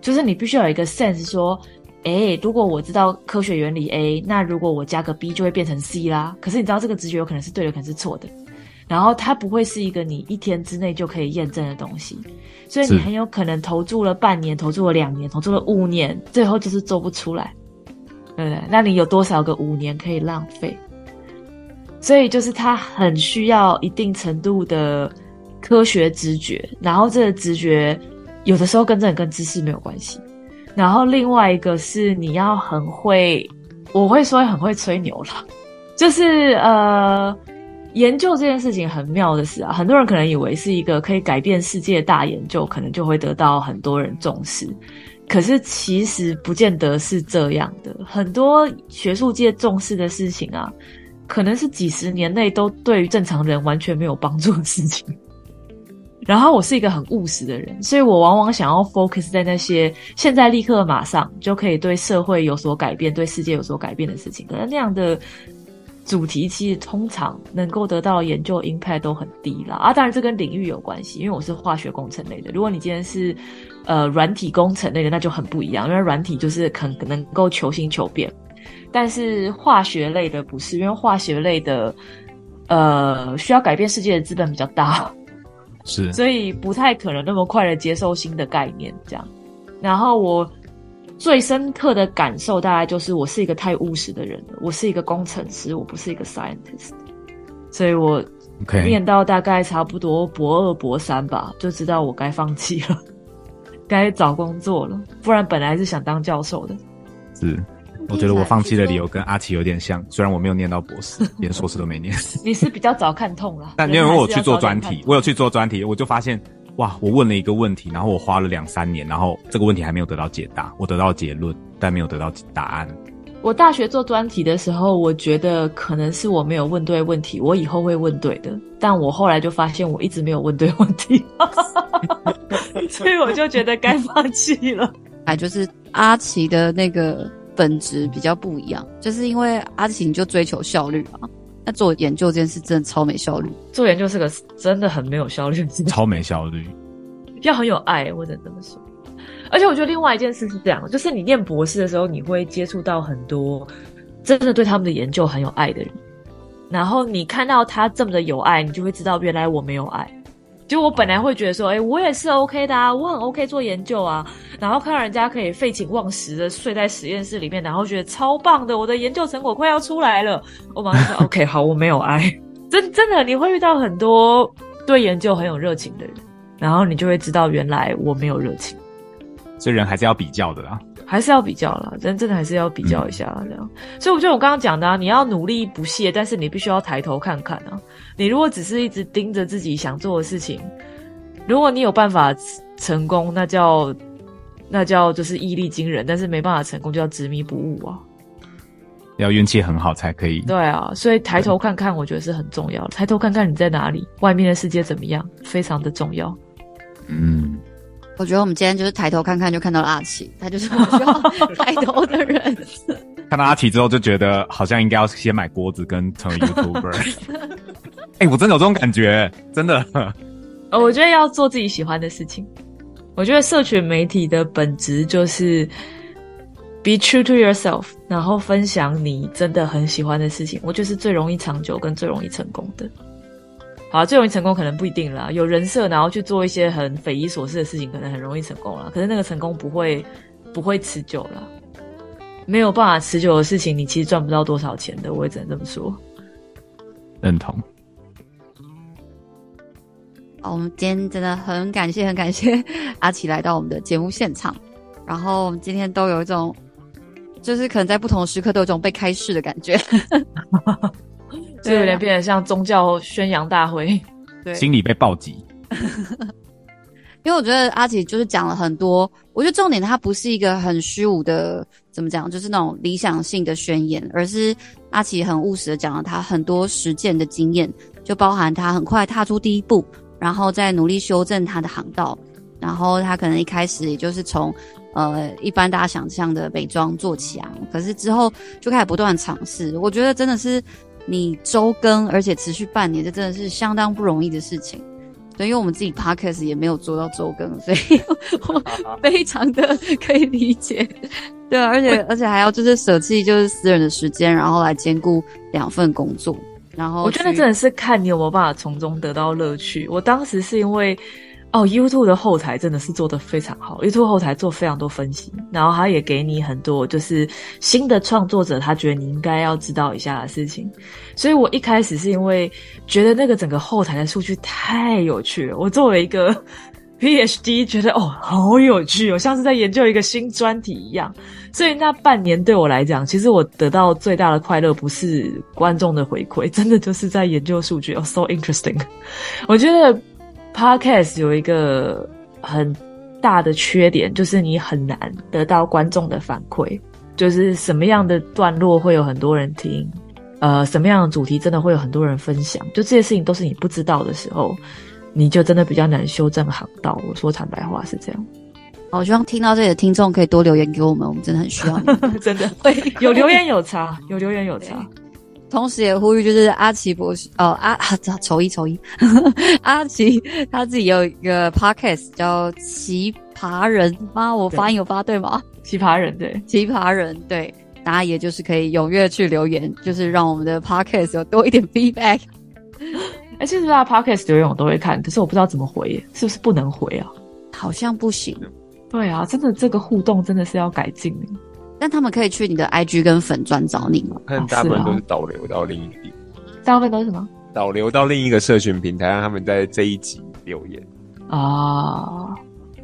就是你必须要有一个 sense 说，诶，如果我知道科学原理 A，那如果我加个 B 就会变成 C 啦。可是你知道这个直觉有可能是对的，可能是错的，然后它不会是一个你一天之内就可以验证的东西，所以你很有可能投注了半年，投注了两年，投注了五年，最后就是做不出来，对不对？那你有多少个五年可以浪费？所以就是他很需要一定程度的科学直觉，然后这个直觉有的时候跟这跟知识没有关系。然后另外一个是你要很会，我会说很会吹牛啦，就是呃，研究这件事情很妙的是啊，很多人可能以为是一个可以改变世界的大研究，可能就会得到很多人重视，可是其实不见得是这样的。很多学术界重视的事情啊。可能是几十年内都对于正常人完全没有帮助的事情。然后我是一个很务实的人，所以我往往想要 focus 在那些现在立刻马上就可以对社会有所改变、对世界有所改变的事情。可能那样的主题其实通常能够得到研究 impact 都很低啦。啊，当然这跟领域有关系，因为我是化学工程类的。如果你今天是呃软体工程类的，那就很不一样，因为软体就是可能能够求新求变。但是化学类的不是，因为化学类的呃需要改变世界的资本比较大，
是，
所以不太可能那么快的接受新的概念这样。然后我。最深刻的感受大概就是，我是一个太务实的人了。我是一个工程师，我不是一个 scientist，所以我念到大概差不多博二博三吧，就知道我该放弃了，该找工作了。不然本来是想当教授的。
是，我觉得我放弃的理由跟阿奇有点像，虽然我没有念到博士，连硕士都没念。
你是比较早看痛了，
但因为我去做专题，我有去做专题，我就发现。哇！我问了一个问题，然后我花了两三年，然后这个问题还没有得到解答。我得到结论，但没有得到答案。
我大学做专题的时候，我觉得可能是我没有问对问题，我以后会问对的。但我后来就发现，我一直没有问对问题，所以我就觉得该放弃了。
哎，就是阿奇的那个本质比较不一样，就是因为阿奇你就追求效率嘛。那做研究这件事真的超没效率，
做研究是个真的很没有效率，
超没效率，
要很有爱，我只能这么说。而且我觉得另外一件事是这样，就是你念博士的时候，你会接触到很多真的对他们的研究很有爱的人，然后你看到他这么的有爱，你就会知道原来我没有爱。就我本来会觉得说，哎、欸，我也是 OK 的啊，我很 OK 做研究啊，然后看到人家可以废寝忘食的睡在实验室里面，然后觉得超棒的，我的研究成果快要出来了，我马上说 OK，好，我没有爱，真真的，你会遇到很多对研究很有热情的人，然后你就会知道原来我没有热情，
所以人还是要比较的啦。
还是要比较啦，真真的还是要比较一下这样。嗯、所以我觉得我刚刚讲的啊，你要努力不懈，但是你必须要抬头看看啊。你如果只是一直盯着自己想做的事情，如果你有办法成功，那叫那叫就是毅力惊人；但是没办法成功，就要执迷不悟啊。
要运气很好才可以。
对啊，所以抬头看看，我觉得是很重要的。抬头看看你在哪里，外面的世界怎么样，非常的重要。
嗯。
我觉得我们今天就是抬头看看就看到了阿奇，他就是我需要 抬头的人。
看到阿奇之后就觉得好像应该要先买锅子跟成为 YouTuber。哎、我真的有这种感觉，真的。
呃，我觉得要做自己喜欢的事情。我觉得社群媒体的本质就是 be true to yourself，然后分享你真的很喜欢的事情，我觉得是最容易长久跟最容易成功的。好，最容易成功可能不一定啦。有人设，然后去做一些很匪夷所思的事情，可能很容易成功啦。可是那个成功不会不会持久啦。没有办法持久的事情，你其实赚不到多少钱的。我也只能这么说。
认同。
好，我们今天真的很感谢，很感谢阿奇来到我们的节目现场。然后我们今天都有一种，就是可能在不同的时刻都有一种被开示的感觉。
就有点变得像宗教宣扬大会，
对，
心里被暴击。
因为我觉得阿奇就是讲了很多，我觉得重点他不是一个很虚无的，怎么讲，就是那种理想性的宣言，而是阿奇很务实的讲了他很多实践的经验，就包含他很快踏出第一步，然后再努力修正他的航道，然后他可能一开始也就是从呃一般大家想象的美妆做起啊，可是之后就开始不断尝试，我觉得真的是。你周更，而且持续半年，这真的是相当不容易的事情。对，因为我们自己 podcast 也没有做到周更，所以我 非常的可以理解。对啊，而且而且还要就是舍弃就是私人的时间，然后来兼顾两份工作。然后
我觉得真的是看你有没有办法从中得到乐趣。我当时是因为。哦，YouTube 的后台真的是做得非常好。YouTube 后台做非常多分析，然后他也给你很多就是新的创作者他觉得你应该要知道一下的事情。所以我一开始是因为觉得那个整个后台的数据太有趣了。我作为一个 PhD，觉得哦好有趣哦，像是在研究一个新专题一样。所以那半年对我来讲，其实我得到最大的快乐不是观众的回馈，真的就是在研究数据。哦，so interesting。我觉得。Podcast 有一个很大的缺点，就是你很难得到观众的反馈，就是什么样的段落会有很多人听，呃，什么样的主题真的会有很多人分享，就这些事情都是你不知道的时候，你就真的比较难修正航道。我说坦白话是这样。
好，我希望听到这里的听众可以多留言给我们，我们真的很需要你，
真的会有留言有差，有留言有差。
同时也呼吁，就是阿奇博士哦，阿 啊，丑一丑一，阿奇他自己有一个 podcast 叫《奇葩人》吗？我发音有发对吗？
奇葩人对，
奇葩人对，大家也就是可以踊跃去留言，就是让我们的 podcast 有多一点 feedback。
哎、欸，其实大家 podcast 留言我都会看，可是我不知道怎么回，是不是不能回啊？
好像不行。
对啊，真的这个互动真的是要改进。
但他们可以去你的 IG 跟粉专找你吗？
看大部分都是导流到另一个地，
大部分都是什么？
导流到另一个社群平台，让他们在这一集留言
啊，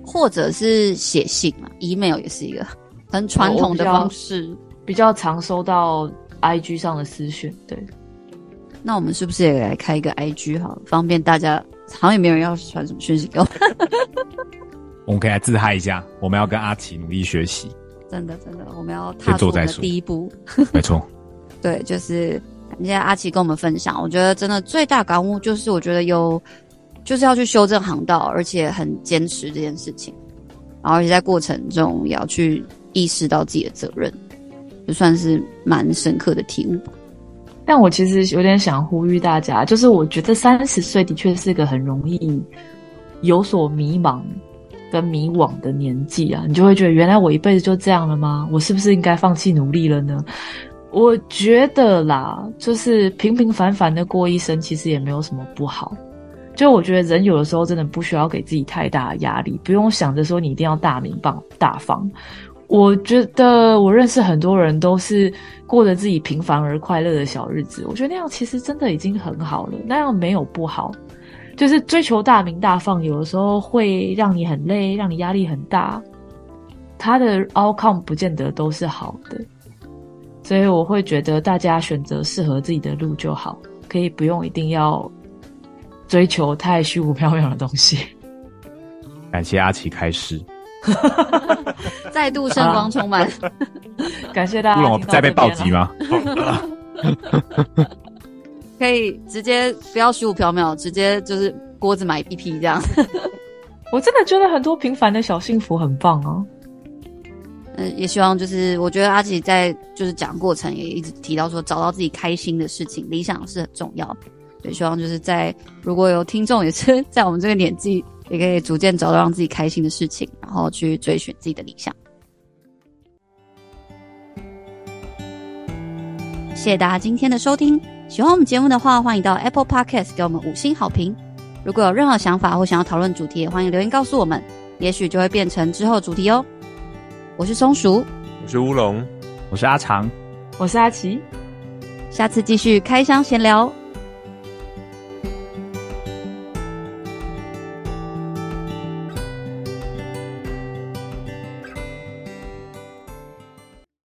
或者是写信嘛，email 也是一个很传统的方式，
比较常收到 IG 上的私讯。对，
那我们是不是也来开一个 IG 好，方便大家？好像也没有人要传什么讯息给我。
我们可以来自嗨一下，我们要跟阿奇努力学习。
真的，真的，我们要踏出我们的第一步。
没错，
对，就是感谢阿奇跟我们分享。我觉得真的最大感悟就是，我觉得有就是要去修正航道，而且很坚持这件事情，然后而且在过程中也要去意识到自己的责任，就算是蛮深刻的体悟。
但我其实有点想呼吁大家，就是我觉得三十岁的确是个很容易有所迷茫。跟迷惘的年纪啊，你就会觉得原来我一辈子就这样了吗？我是不是应该放弃努力了呢？我觉得啦，就是平平凡凡的过一生，其实也没有什么不好。就我觉得人有的时候真的不需要给自己太大的压力，不用想着说你一定要大名大大方。我觉得我认识很多人都是过着自己平凡而快乐的小日子，我觉得那样其实真的已经很好了，那样没有不好。就是追求大名大放，有的时候会让你很累，让你压力很大。它的 outcome 不见得都是好的，所以我会觉得大家选择适合自己的路就好，可以不用一定要追求太虚无缥缈的东西。
感谢阿奇开始，
再度圣光充满，
感谢大家。
乌龙再被暴击吗？
可以直接不要虚无缥缈，直接就是锅子买一批这样。
我真的觉得很多平凡的小幸福很棒哦。
嗯，也希望就是我觉得阿奇在就是讲过程也一直提到说，找到自己开心的事情，理想是很重要的。对，希望就是在如果有听众也是在我们这个年纪，也可以逐渐找到让自己开心的事情，然后去追寻自己的理想。谢谢大家今天的收听。喜欢我们节目的话，欢迎到 Apple Podcast 给我们五星好评。如果有任何想法或想要讨论主题，也欢迎留言告诉我们，也许就会变成之后主题哦。我是松鼠，
我是乌龙，
我是阿长，
我是阿奇，
下次继续开箱闲聊。